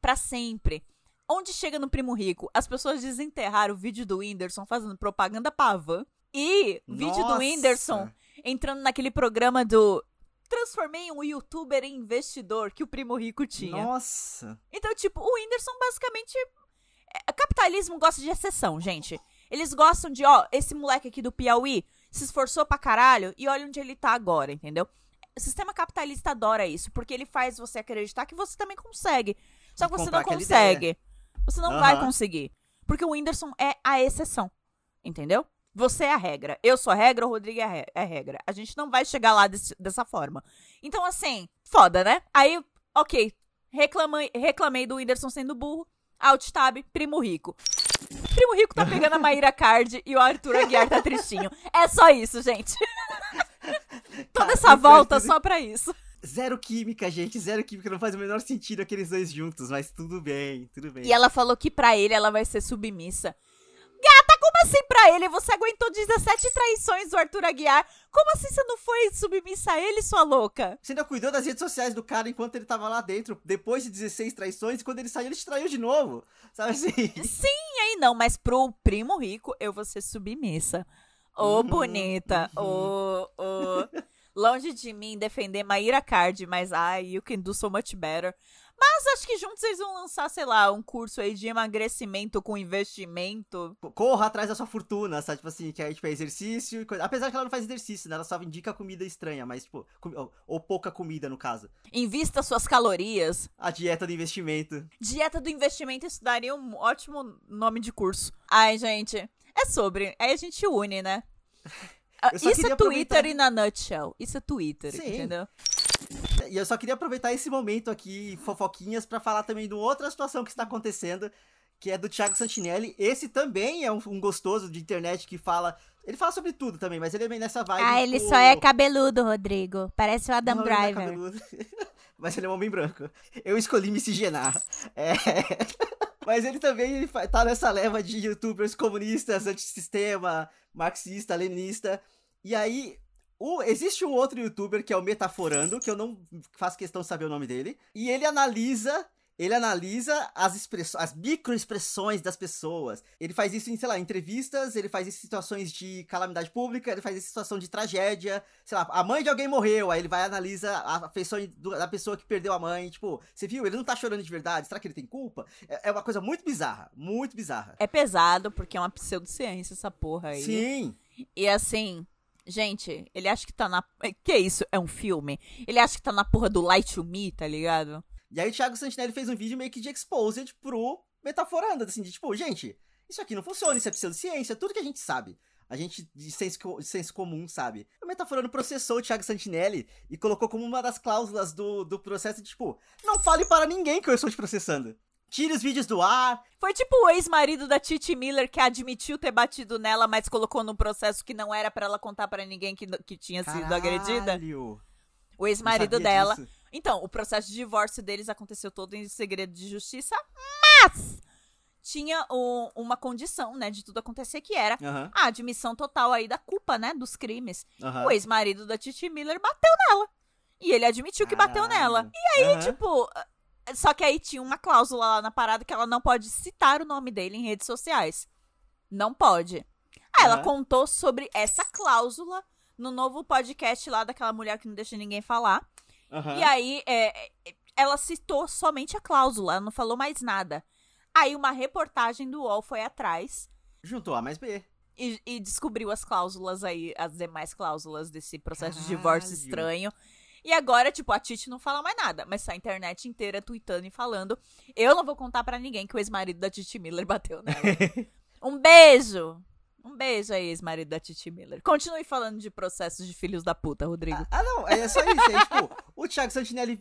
Pra sempre. Onde chega no Primo Rico, as pessoas desenterraram o vídeo do Whindersson fazendo propaganda pra van. E o vídeo do. Whindersson entrando naquele programa do Transformei um youtuber em investidor que o Primo Rico tinha. Nossa. Então, tipo, o Whindersson basicamente. É, capitalismo gosta de exceção, gente. Eles gostam de, ó, esse moleque aqui do Piauí se esforçou pra caralho e olha onde ele tá agora, entendeu? O sistema capitalista adora isso, porque ele faz você acreditar que você também consegue. Só que você não consegue. Você não vai Aham. conseguir. Porque o Whindersson é a exceção. Entendeu? Você é a regra. Eu sou a regra, o Rodrigo é é a regra. A gente não vai chegar lá desse- dessa forma. Então, assim, foda, né? Aí, ok. Reclamei, reclamei do Whindersson sendo burro. Alt tab, primo rico. Primo rico tá pegando a Maíra Card e o Arthur Aguiar tá tristinho. É só isso, gente. Toda Tá, essa volta só pra isso. Zero química, gente, zero química. Não faz o menor sentido aqueles dois juntos, mas tudo bem, tudo bem. E ela falou que pra ele ela vai ser submissa. Como assim pra ele? Você aguentou 17 traições do Arthur Aguiar. Como assim você não foi submissa a ele, sua louca? Você ainda cuidou das redes sociais do cara enquanto ele tava lá dentro, depois de 16 traições, e quando ele saiu, ele te traiu de novo. Sabe assim? Sim, aí não, mas pro primo rico eu vou ser submissa. Ô, Uhum, bonita. Ô, ô. Longe de mim defender Maíra Card, mas ai, you can do so much better. Mas acho que juntos eles vão lançar, sei lá, um curso aí de emagrecimento com investimento. Corra atrás da sua fortuna, sabe? Tipo assim, que aí, tipo, é exercício e coisa. Apesar que ela não faz exercício, né? Ela só indica comida estranha, mas, tipo, com- ou, ou pouca comida, no caso. Invista suas calorias. A dieta do investimento. Dieta do investimento, isso daria um ótimo nome de curso. Ai, gente, é sobre. Aí a gente une, né? Isso é Twitter aproveitar- in a nutshell. Isso é Twitter, Sim. entendeu? E eu só queria aproveitar esse momento aqui, fofoquinhas, pra falar também de outra situação que está acontecendo, que é do Thiago Santinelli. Esse também é um, um gostoso de internet que fala. Ele fala sobre tudo também, mas ele é bem nessa vibe. Ah, ele só é cabeludo, Rodrigo. Parece o Adam Não, ele é Driver. cabeludo. Mas ele é um homem branco. Eu escolhi miscigenar. É. Mas ele também ele tá nessa leva de youtubers comunistas, antissistema, marxista, leninista. E aí, o- existe um outro youtuber que é o Metaforando, que eu não faço questão de saber o nome dele. E ele analisa. Ele analisa as expressões, as microexpressões das pessoas. Ele faz isso em, sei lá, entrevistas, ele faz isso em situações de calamidade pública, ele faz isso em situação de tragédia, sei lá, a mãe de alguém morreu, aí ele vai e analisa a feição do- da pessoa que perdeu a mãe, tipo, você viu, ele não tá chorando de verdade, será que ele tem culpa? É, é uma coisa muito bizarra, muito bizarra. É pesado, porque é uma pseudociência essa porra aí. Sim, E assim, gente, ele acha que tá na. Que isso? É um filme? Ele acha que tá na porra do Light to Me, tá ligado? e aí o Thiago Santinelli fez um vídeo meio que de exposed pro Metaforando, assim, de tipo, gente, isso aqui não funciona, isso é pseudociência, tudo que a gente sabe. A gente, de senso, de senso comum, sabe? O Metaforando processou o Thiago Santinelli e colocou como uma das cláusulas do, do processo, tipo, não fale para ninguém que eu estou te processando. Tire os vídeos do ar, Foi tipo o ex-marido da Titi Miller que admitiu ter batido nela, mas colocou num processo que não era pra ela contar pra ninguém que, que tinha sido agredida. Caralho, O ex-marido dela. disso. Então, o processo de divórcio deles aconteceu todo em segredo de justiça, mas tinha o- uma condição, né, de tudo acontecer que era Aham, a admissão total aí da culpa, né, dos crimes. aham. O ex-marido da Titi Miller bateu nela. E ele admitiu que bateu nela. E aí, Tipo, só que aí tinha uma cláusula lá na parada que ela não pode citar o nome dele em redes sociais. Não pode. Aí ela contou sobre essa cláusula no novo podcast lá daquela mulher que não deixa ninguém falar. E aí, é, é, ela citou somente a cláusula, ela não falou mais nada. Aí uma reportagem do UOL foi atrás Juntou A mais B. e, e descobriu as cláusulas aí, as demais cláusulas desse processo de Caralho. divórcio estranho. E agora, tipo, a Titi não fala mais nada, mas tá a internet inteira tweetando e falando. Eu não vou contar pra ninguém que o ex-marido da Titi Miller bateu nela. um beijo! Um beijo aí, ex-marido da Titi Miller. Continue falando de processos de filhos da puta, Rodrigo. Ah, não, é só isso. É, tipo, o Thiago Santinelli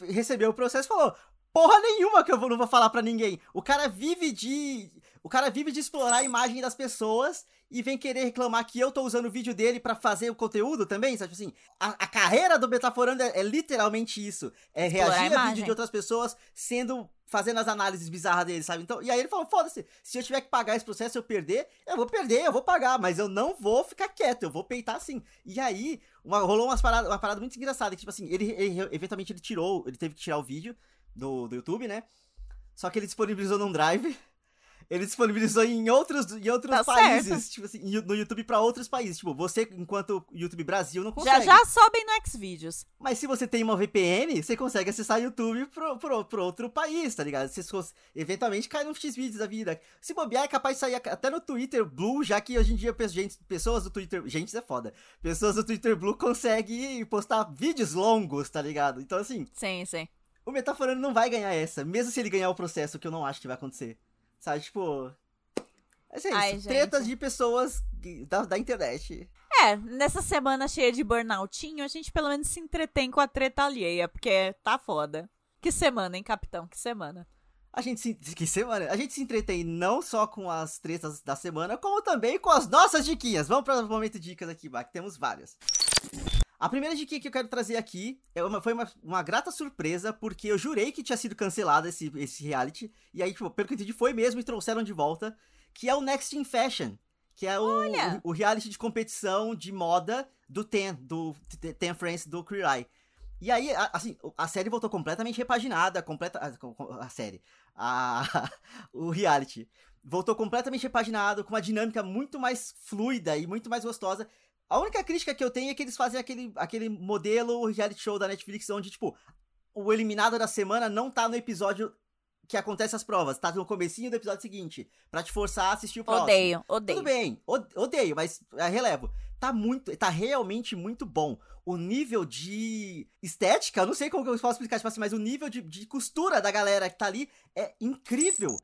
recebeu o processo e falou: Porra nenhuma que eu não vou falar pra ninguém. O cara vive de. O cara vive de explorar a imagem das pessoas e vem querer reclamar que eu tô usando o vídeo dele pra fazer o conteúdo também, sabe? Tipo assim, a, a carreira do Metaforando é, é literalmente isso. É Explorar a reagir a vídeo de outras pessoas sendo. Fazendo as análises bizarras dele, sabe? Então, e aí ele falou: foda-se, se eu tiver que pagar esse processo e eu perder, eu vou perder, eu vou pagar, mas eu não vou ficar quieto, eu vou peitar assim. E aí, uma- rolou umas paradas, uma parada muito engraçada, que, tipo assim, ele, ele- eventualmente ele tirou, ele teve que tirar o vídeo do, do YouTube, né? Só que ele disponibilizou num drive. Ele disponibilizou em outros, em outros Tá países, tipo assim, no YouTube pra outros países. Tipo, você, enquanto YouTube Brasil, não já consegue. já sobem no Xvideos. Mas se você tem uma VPN, você consegue acessar YouTube pro, pro, pro outro país, tá ligado? Você cons- eventualmente cai num X-Vídeos da vida. Se bobear, é capaz de sair até no Twitter Blue, já que hoje em dia gente- pessoas do Twitter. Gente, é foda. Pessoas do Twitter Blue conseguem postar vídeos longos, tá ligado? Então, assim, Sim, sim. O Metaforando não vai ganhar essa, mesmo se ele ganhar o processo, que eu não acho que vai acontecer. Sabe, tipo. É isso, Ai, tretas de pessoas da, da internet. É, nessa semana cheia de burnoutinho, a gente pelo menos se entretém com a treta alheia, porque tá foda. Que semana, hein, capitão? Que semana. A gente se, que semana? A gente se entretém não só com as tretas da semana, como também com as nossas diquinhas. Vamos para o momento de dicas aqui, Bach. Temos várias. A primeira dica que eu quero trazer aqui é uma, foi uma, uma, grata surpresa, porque eu jurei que tinha sido cancelado esse, esse reality. E aí, tipo, pelo que eu entendi, foi mesmo e trouxeram de volta. Que é o Next in Fashion. Que é o, o, o, reality de competição de moda do Ten, do Ten Friends do Queer Eye. E aí, assim, a série voltou completamente repaginada, completa, a, a série, a, o reality voltou completamente repaginado, com uma dinâmica muito mais fluida e muito mais gostosa. A única crítica que eu tenho é que eles fazem aquele, aquele modelo reality show da Netflix onde, tipo, o eliminado da semana não tá no episódio que acontece as provas, tá no comecinho do episódio seguinte, para te forçar a assistir o próximo. Odeio, odeio. Tudo bem, odeio, mas é, relevo. Tá muito, tá realmente muito bom. O nível de estética, eu não sei como eu posso explicar, tipo assim, mas o nível de, de costura da galera que tá ali é incrível.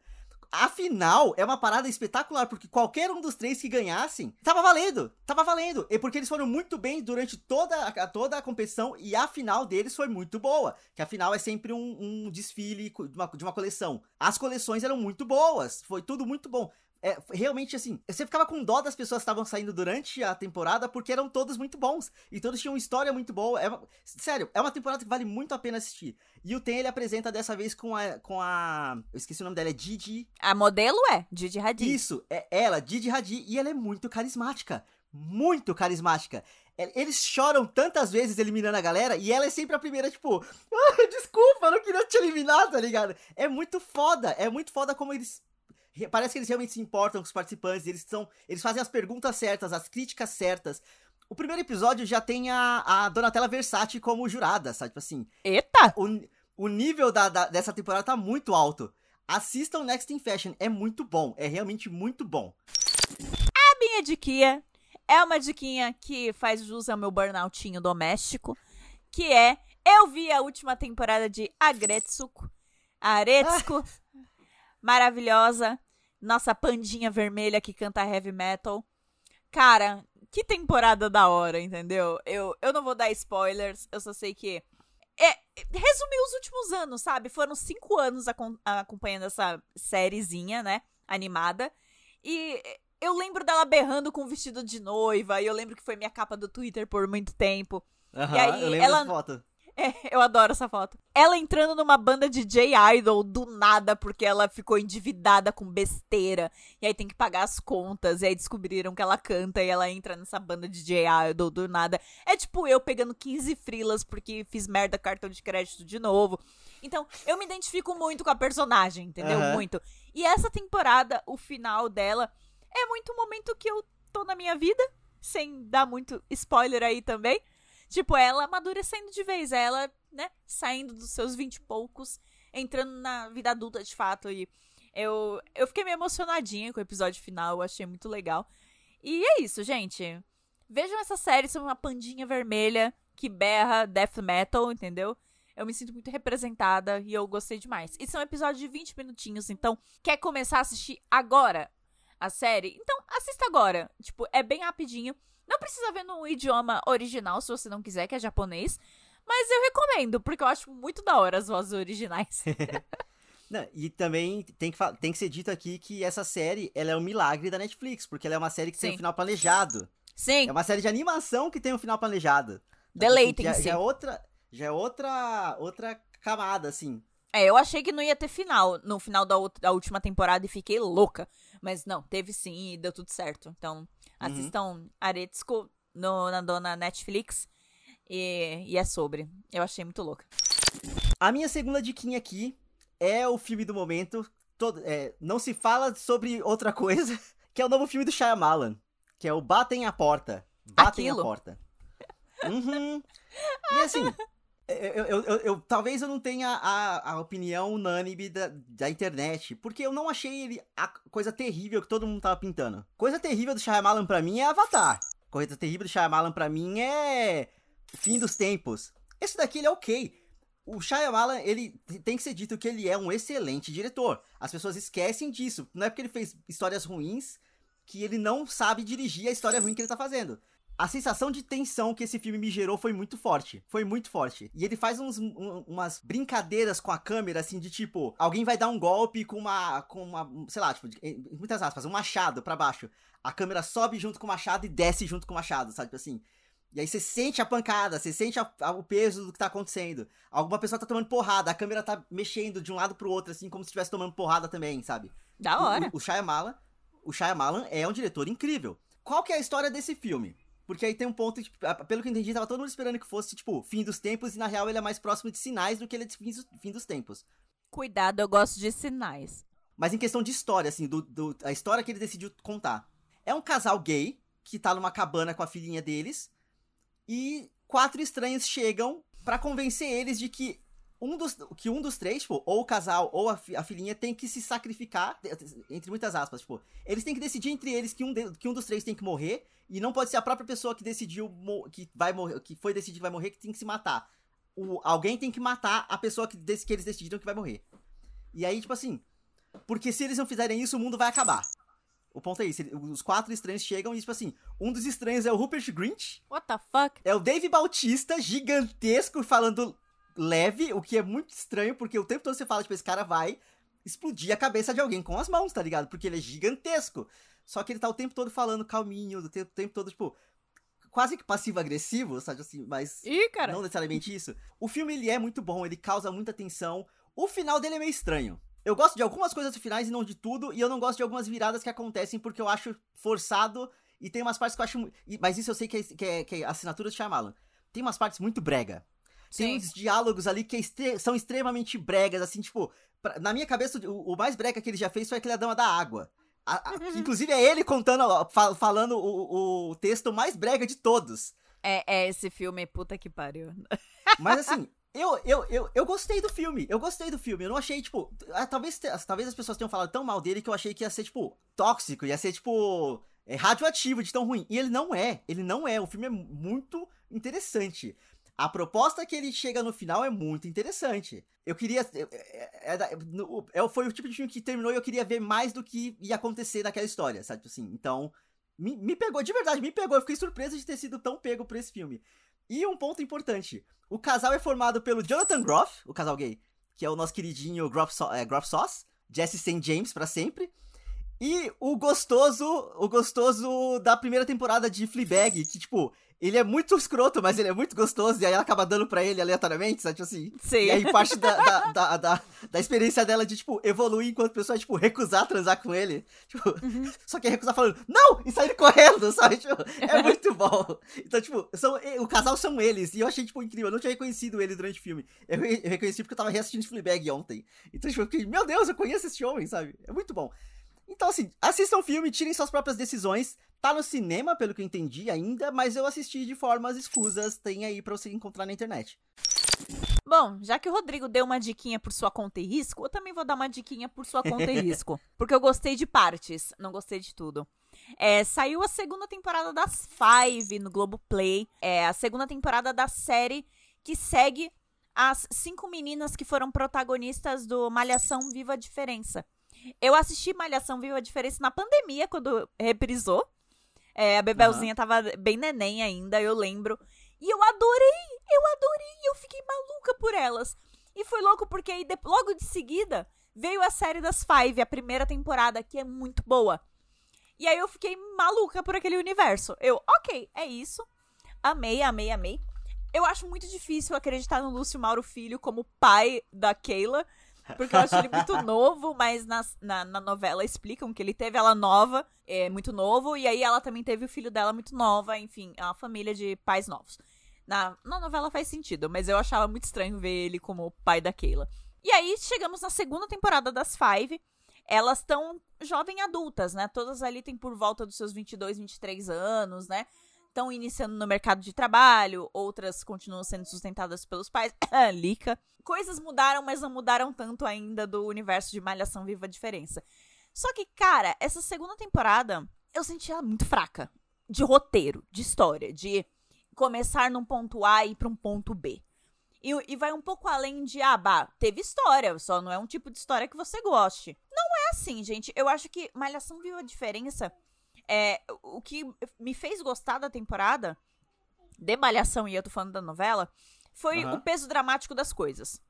Afinal, é uma parada espetacular, porque qualquer um dos três que ganhassem, tava valendo, tava valendo. E porque eles foram muito bem durante toda a, toda a competição e a final deles foi muito boa. Que a final é sempre um, um desfile de uma, de uma coleção. As coleções eram muito boas, foi tudo muito bom é, realmente assim, você ficava com dó das pessoas que estavam saindo durante a temporada porque eram todos muito bons e todos tinham uma história muito boa. É, sério, é uma temporada que vale muito a pena assistir. E o Ten ele apresenta dessa vez com a com a, eu esqueci o nome dela, é Didi. A modelo é Didi Hadid. Isso, é ela, Didi Hadid, e ela é muito carismática, muito carismática. É, eles choram tantas vezes eliminando a galera e ela é sempre a primeira, tipo, ah, desculpa, eu não queria te eliminar, tá ligado? É muito foda, é muito foda como eles Parece que eles realmente se importam com os participantes, eles são. Eles fazem as perguntas certas, as críticas certas. O primeiro episódio já tem a, a Donatella Versace como jurada, sabe? Tipo assim. Eita! O, o nível da, da, dessa temporada tá muito alto. Assistam Next in Fashion, é muito bom, é realmente muito bom. A minha diquinha é uma diquinha que faz jus ao meu burnoutinho doméstico, que é eu vi a última temporada de Agretsuko, Aretsuko, ah. maravilhosa, nossa pandinha vermelha que canta heavy metal. Cara, que temporada da hora, entendeu? Eu, eu não vou dar spoilers, eu só sei que. É, resumir os últimos anos, sabe? Foram cinco anos acompanhando essa sériezinha, né? Animada. E eu lembro dela berrando com o vestido de noiva. E eu lembro que foi minha capa do Twitter por muito tempo. Aham, e aí, eu lembro ela... foto. É, eu adoro essa foto. Ela entrando numa banda de J-Idol do nada porque ela ficou endividada com besteira. E aí tem que pagar as contas. E aí descobriram que ela canta e ela entra nessa banda de J-Idol do nada. É tipo eu pegando 15 frilas porque fiz merda cartão de crédito de novo. Então, eu me identifico muito com a personagem, entendeu? Uhum. Muito. E essa temporada, o final dela, é muito o momento que eu tô na minha vida. Sem dar muito spoiler aí também. Tipo, ela amadurecendo de vez, ela, né, saindo dos seus vinte e poucos, entrando na vida adulta de fato. E eu, eu fiquei meio emocionadinha com o episódio final, eu achei muito legal. E é isso, gente. Vejam essa série sobre uma pandinha vermelha que berra death metal, entendeu? Eu me sinto muito representada e eu gostei demais. E são episódios de 20 minutinhos, então quer começar a assistir agora a série? Então assista agora. Tipo, é bem rapidinho. Não precisa ver no idioma original se você não quiser, que é japonês. Mas eu recomendo, porque eu acho muito da hora as vozes originais. Não, e também tem que, tem que ser dito aqui que essa série ela é um milagre da Netflix, porque ela é uma série que Sim. tem um final planejado. Sim. É uma série de animação que tem um final planejado. Deleitem-se. Então, já, já, é outra, já é outra, outra camada, assim. É, eu achei que não ia ter final no final da, da última temporada e fiquei louca. Mas não, teve sim e deu tudo certo. Então, Uhum. Assistam Aretsuko no, na dona Netflix. E, e é sobre. Eu achei muito louca. A minha segunda diquinha aqui é o filme do momento. Todo, é, não se fala sobre outra coisa, que é o novo filme do Shyamalan, que é o Batem a Porta. Batem Aquilo. a Porta. Uhum. E assim, eu, eu, eu, eu, talvez eu não tenha a, a opinião unânime da, da internet, porque eu não achei ele a coisa terrível que todo mundo tava pintando. Coisa terrível do Shyamalan pra mim é Avatar. Coisa terrível do Shyamalan pra mim é Fim dos Tempos. Esse daqui ele é ok. O Shyamalan, ele tem que ser dito que ele é um excelente diretor. As pessoas esquecem disso. Não é porque ele fez histórias ruins que ele não sabe dirigir a história ruim que ele tá fazendo. A sensação de tensão que esse filme me gerou foi muito forte. Foi muito forte. E ele faz uns, um, umas brincadeiras com a câmera, assim, de tipo, alguém vai dar um golpe com uma. com uma. sei lá, tipo, em muitas aspas, um machado para baixo. A câmera sobe junto com o machado e desce junto com o machado, sabe? Tipo assim. E aí você sente a pancada, você sente a, a, o peso do que tá acontecendo. Alguma pessoa tá tomando porrada, a câmera tá mexendo de um lado pro outro, assim, como se estivesse tomando porrada também, sabe? Da hora. O, o, o Shyamalan, o Shyamalan é um diretor incrível. Qual que é a história desse filme? Porque aí tem um ponto, tipo, pelo que eu entendi, tava todo mundo esperando que fosse, tipo, fim dos tempos, e na real ele é mais próximo de sinais do que ele é de fim dos, tempos. Cuidado, eu gosto de sinais. Mas em questão de história, assim, do, do, a história que ele decidiu contar. É um casal gay que tá numa cabana com a filhinha deles, e quatro estranhos chegam para convencer eles de que um dos, que um dos três, tipo, ou o casal ou a, a, filhinha tem que se sacrificar, entre muitas aspas, tipo, eles têm que decidir entre eles que um, de, que um dos três tem que morrer, e não pode ser a própria pessoa que decidiu, que vai morrer, que foi decidir que vai morrer, que tem que se matar. O, alguém tem que matar a pessoa que, que eles decidiram que vai morrer. E aí, tipo assim, porque se eles não fizerem isso, o mundo vai acabar. O ponto é isso, os quatro estranhos chegam e, tipo assim, um dos estranhos é o Rupert Grint. What the fuck? É o Dave Bautista, gigantesco, falando leve, o que é muito estranho, porque o tempo todo você fala, tipo, esse cara vai explodir a cabeça de alguém com as mãos, tá ligado? Porque ele é gigantesco. Só que ele tá o tempo todo falando calminho, o tempo, o tempo todo, tipo, quase que passivo-agressivo, sabe assim, mas Ih, cara. não necessariamente isso. O filme, ele é muito bom, ele causa muita tensão. O final dele é meio estranho. Eu gosto de algumas coisas finais e não de tudo, e eu não gosto de algumas viradas que acontecem porque eu acho forçado e tem umas partes que eu acho. Mas isso eu sei que é, que é, que é assinatura de Shyamalan. Tem umas partes muito brega. Tem uns diálogos ali que é são extremamente bregas, assim, tipo. Pra... na minha cabeça, o, o, mais brega que ele já fez foi aquele A Dama da Água. A, a, inclusive é ele contando, fal, falando o, o texto mais brega de todos. É, é esse filme, puta que pariu. Mas assim, eu, eu, eu, eu gostei do filme. Eu gostei do filme. Eu não achei, tipo. Ah, talvez, talvez as pessoas tenham falado tão mal dele que eu achei que ia ser, tipo, tóxico, ia ser, tipo. É radioativo de tão ruim. E ele não é. Ele não é. O filme é muito interessante. A proposta que ele chega no final é muito interessante. Eu queria. É, é, é, foi o tipo de filme que terminou e eu queria ver mais do que ia acontecer naquela história, sabe? Assim, então. Me, me pegou, de verdade, me pegou. Eu fiquei surpreso de ter sido tão pego por esse filme. E um ponto importante: o casal é formado pelo Jonathan Groff, o casal gay, que é o nosso queridinho Groff, so é, Groff Sauce, Jesse St. James para sempre. E o gostoso, o gostoso da primeira temporada de Fleabag, que, tipo, ele é muito escroto, mas ele é muito gostoso, e aí ela acaba dando pra ele aleatoriamente, sabe? Tipo assim. Sim. E aí parte da, da, da, da, da experiência dela de, tipo, evoluir enquanto pessoa, tipo, recusar transar com ele. Tipo, uhum. só que recusar falando, não! E sair correndo, sabe? Tipo, é muito bom. Então, tipo, são, o casal são eles, e eu achei, tipo, incrível. Eu não tinha reconhecido ele durante o filme. Eu, eu reconheci porque eu tava reassistindo Fleabag ontem. Então, tipo, eu fiquei, meu Deus, eu conheço esse homem, sabe? É muito bom. Então, assim, assistam o filme, tirem suas próprias decisões. Tá no cinema, pelo que eu entendi ainda, mas eu assisti de formas escusas. Tem aí pra você encontrar na internet. Bom, já que o Rodrigo deu uma diquinha por sua conta e risco, eu também vou dar uma diquinha por sua conta e risco. Porque eu gostei de partes, não gostei de tudo. É, saiu a segunda temporada das Five no Globoplay. É a segunda temporada da série que segue as cinco meninas que foram protagonistas do Malhação Viva a Diferença. Eu assisti Malhação Viva a Diferença na pandemia, quando reprisou. É, a Bebelzinha uhum. tava bem neném ainda, eu lembro. E eu adorei, eu adorei, eu fiquei maluca por elas. E foi louco porque aí, de, logo de seguida, veio a série das Five, a primeira temporada, que é muito boa. E aí eu fiquei maluca por aquele universo. Eu, ok, é isso. Amei, amei, amei. Eu acho muito difícil acreditar no Lúcio Mauro Filho como pai da Keila. Porque eu acho ele muito novo, mas na, na, na, novela explicam que ele teve ela nova, é, muito novo, e aí ela também teve o filho dela muito nova, enfim, é uma família de pais novos. Na, na novela faz sentido, mas eu achava muito estranho ver ele como pai da Keila. E aí chegamos na segunda temporada das Five. Elas estão jovem adultas, né? Todas ali têm por volta dos seus 22, 23 anos, né? Estão iniciando no mercado de trabalho, outras continuam sendo sustentadas pelos pais. Lica. Coisas mudaram, mas não mudaram tanto ainda do universo de Malhação Viva a Diferença. Só que, cara, essa segunda temporada eu senti ela muito fraca. De roteiro, de história, de começar num ponto A e ir pra um ponto B. E, e, vai um pouco além de, ah, bah, teve história, só não é um tipo de história que você goste. Não é assim, gente. Eu acho que Malhação Viva a Diferença É, o que me fez gostar da temporada de Malhação, e eu tô falando da novela, foi Aham. o peso dramático das coisas.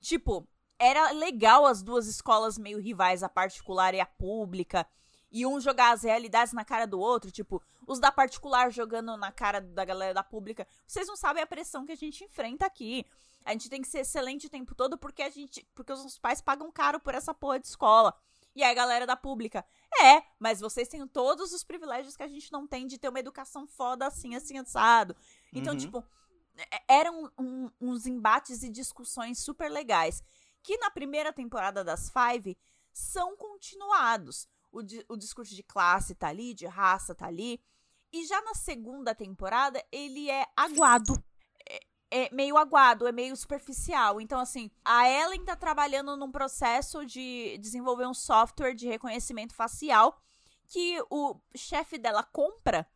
Tipo, era legal as duas escolas meio rivais, a particular e a pública, e um jogar as realidades na cara do outro, tipo, os da particular jogando na cara da galera da pública. Vocês não sabem a pressão que a gente enfrenta aqui. A gente tem que ser excelente o tempo todo porque a gente, porque os nossos pais pagam caro por essa porra de escola. E aí a galera da pública, é, mas vocês têm todos os privilégios que a gente não tem de ter uma educação foda assim, assim, assado. Então, Uhum. tipo, é- eram um- uns embates e discussões super legais. Que na primeira temporada das Five são continuados. O, di- o discurso de classe tá ali, de raça tá ali. E já na segunda temporada, ele é aguado. É, meio aguado, é meio superficial. Então, assim, a Ellen tá trabalhando num processo de desenvolver um software de reconhecimento facial que o chefe dela compra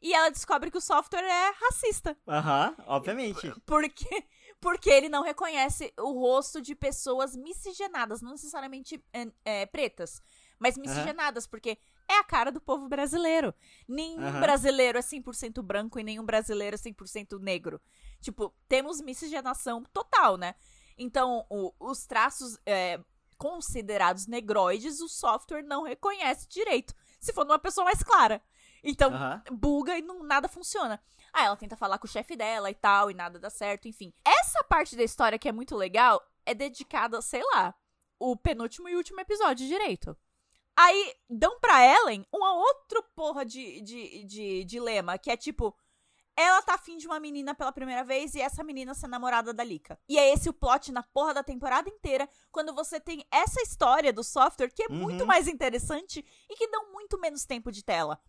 e ela descobre que o software é racista. Aham, obviamente. Porque, porque ele não reconhece o rosto de pessoas miscigenadas, não necessariamente é, é, pretas, mas miscigenadas, porque é a cara do povo brasileiro. Nenhum Aham. brasileiro é 100% branco e nenhum brasileiro é 100% negro. Tipo, temos miscigenação total, né? Então, o- os traços é, considerados negroides, o software não reconhece direito. Se for numa pessoa mais clara. Então, buga e não, nada funciona. Aí ela tenta falar com o chefe dela e tal, e nada dá certo, enfim. Essa parte da história que é muito legal é dedicada, sei lá, o penúltimo e último episódio direito. Aí dão pra Ellen uma outra porra de, de, de dilema, que é tipo. Ela tá afim de uma menina pela primeira vez e essa menina ser namorada da Lika. E é esse o plot na porra da temporada inteira, quando você tem essa história do software que é muito Uhum. mais interessante e que dão muito menos tempo de tela.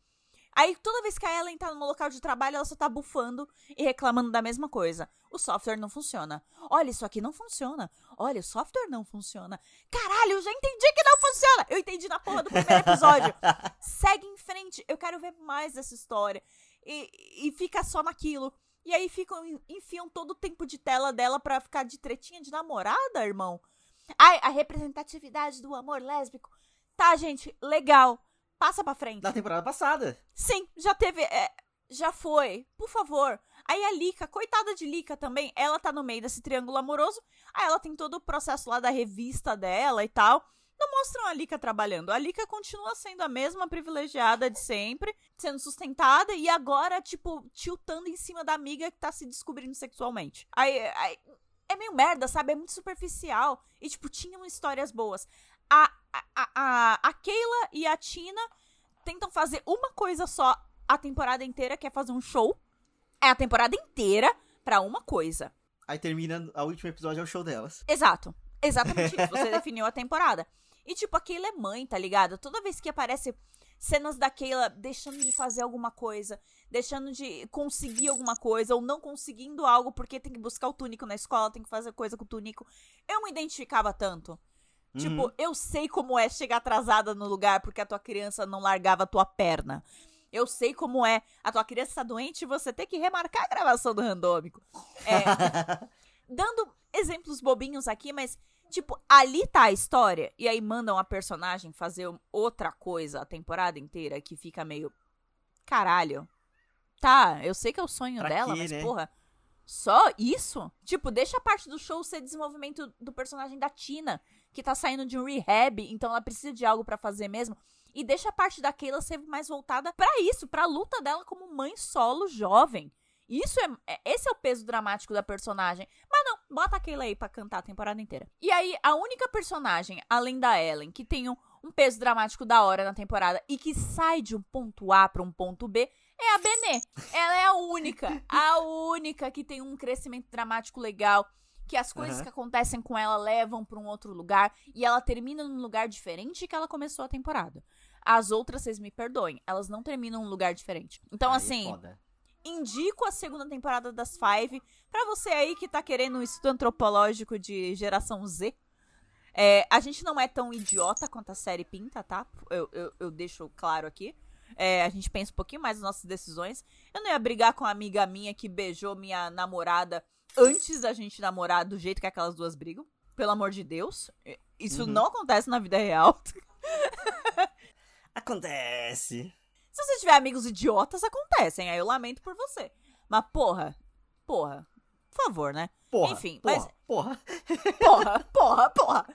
Aí, toda vez que a Ellen tá no local de trabalho, ela só tá bufando e reclamando da mesma coisa. O software não funciona. Olha, isso aqui não funciona. Olha, o software não funciona. Caralho, eu já entendi que não funciona! Eu entendi na porra do primeiro episódio. Segue em frente. Eu quero ver mais dessa história. E, e fica só naquilo. E aí ficam, enfiam todo o tempo de tela dela pra ficar de tretinha de namorada, irmão. Ai, a representatividade do amor lésbico. Tá, gente, legal. Passa pra frente. Da temporada passada. Sim, já teve. é, já foi. Por favor. Aí a Lika, coitada de Lika também, ela tá no meio desse triângulo amoroso. Aí ela tem todo o processo lá da revista dela e tal. Não mostram a Lika trabalhando. A Lika continua sendo a mesma privilegiada de sempre, sendo sustentada e agora, tipo, tiltando em cima da amiga que tá se descobrindo sexualmente. Aí, aí é meio merda, sabe? É muito superficial. E, tipo, tinham histórias boas. A, a, a, a, Keila e a Tina tentam fazer uma coisa só a temporada inteira, que é fazer um show. É a temporada inteira pra uma coisa. Aí termina, o último episódio é o show delas. Exato. Exatamente isso. Você definiu a temporada. E, tipo, a Keila é mãe, tá ligado? Toda vez que aparece cenas da Keila deixando de fazer alguma coisa, deixando de conseguir alguma coisa, ou não conseguindo algo porque tem que buscar o túnico na escola, tem que fazer coisa com o túnico, eu me identificava tanto. Tipo, Uhum. eu sei como é chegar atrasada no lugar porque a tua criança não largava a tua perna. Eu sei como é a tua criança tá doente e você ter que remarcar a gravação do randômico. É, dando exemplos bobinhos aqui, mas, tipo, ali tá a história, e aí mandam a personagem fazer outra coisa a temporada inteira que fica meio. Caralho. Tá, eu sei que é o sonho Pra dela, quê, mas, né? porra. Só isso? Tipo, deixa a parte do show ser desenvolvimento do personagem da Tina, que tá saindo de um rehab, então ela precisa de algo pra fazer mesmo. E deixa a parte da Keila ser mais voltada pra isso, pra luta dela como mãe solo jovem. Isso é, é- esse é o peso dramático da personagem. Mas não, bota a Keila aí pra cantar a temporada inteira. E aí, a única personagem, além da Ellen, que tem um, um peso dramático da hora na temporada e que sai de um ponto A pra um ponto B é a Benê. Ela é a única, a única que tem um crescimento dramático legal. Que as coisas Aham. que acontecem com ela levam pra um outro lugar e ela termina num lugar diferente que ela começou a temporada. As outras, vocês me perdoem, elas não terminam num lugar diferente. Então, Aí é assim. Indico a segunda temporada das Five pra você aí que tá querendo um estudo antropológico de geração Z. É, a gente não é tão idiota quanto a série pinta, tá? Eu, eu, eu deixo claro aqui. É, a gente pensa um pouquinho mais nas nossas decisões. Eu não ia brigar com uma amiga minha que beijou minha namorada antes da gente namorar do jeito que aquelas duas brigam. Pelo amor de Deus. Isso Uhum. não acontece na vida real. Acontece. Se você tiver amigos idiotas, acontecem. Aí eu lamento por você. Mas, porra, porra, por favor, né? Porra, Enfim, porra, mas- porra. Porra, porra, porra.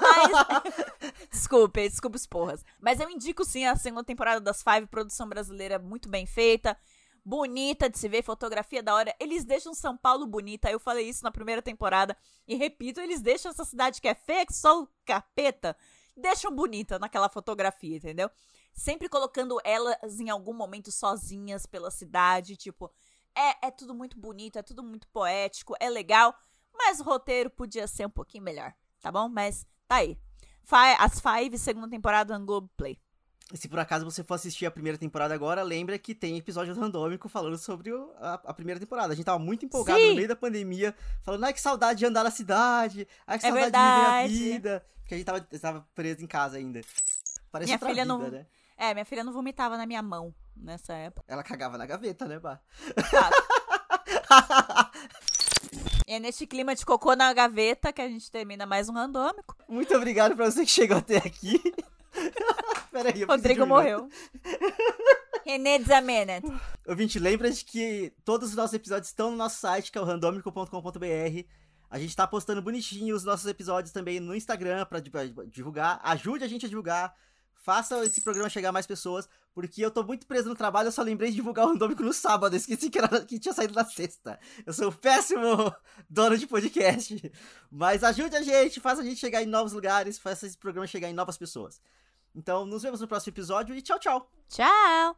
Mas. desculpe, desculpe os porras. Mas eu indico sim a segunda temporada das Five, produção brasileira muito bem feita. Bonita de se ver, fotografia da hora. Eles deixam São Paulo bonita. Eu falei isso na primeira temporada. E repito, eles deixam essa cidade que é feia, que só o capeta, deixam bonita naquela fotografia, entendeu? Sempre colocando elas em algum momento sozinhas pela cidade. Tipo, é, é tudo muito bonito, é tudo muito poético, é legal. Mas o roteiro podia ser um pouquinho melhor, tá bom? Mas tá aí. Fi- As Five, segunda temporada no Globoplay. E se por acaso você for assistir a primeira temporada agora, lembra que tem episódio randômico falando sobre o- a, a primeira temporada. A gente tava muito empolgado Sim. no meio da pandemia, falando, ai que saudade de andar na cidade, ai que É saudade verdade. de viver a vida. Porque a gente tava, tava preso em casa ainda. Parece Minha outra filha vida, não- né? É, minha filha não vomitava na minha mão nessa época. Ela cagava na gaveta, né, Bah? É neste clima de cocô na gaveta que a gente termina mais um randômico. Muito obrigado pra você que chegou até aqui. Peraí, eu Rodrigo morreu. René Zamenet. Ouvinte, lembra de que todos os nossos episódios estão no nosso site, que é o randomico.com.br. A gente tá postando bonitinho os nossos episódios também no Instagram pra divulgar. Ajude a gente a divulgar. Faça esse programa chegar a mais pessoas, porque eu tô muito preso no trabalho, eu só lembrei de divulgar o Randômico no sábado, esqueci que, era, que tinha saído na sexta. Eu sou um péssimo dono de podcast. Mas ajude a gente, faça a gente chegar em novos lugares, faça esse programa chegar em novas pessoas. Então, nos vemos no próximo episódio e tchau, tchau! Tchau.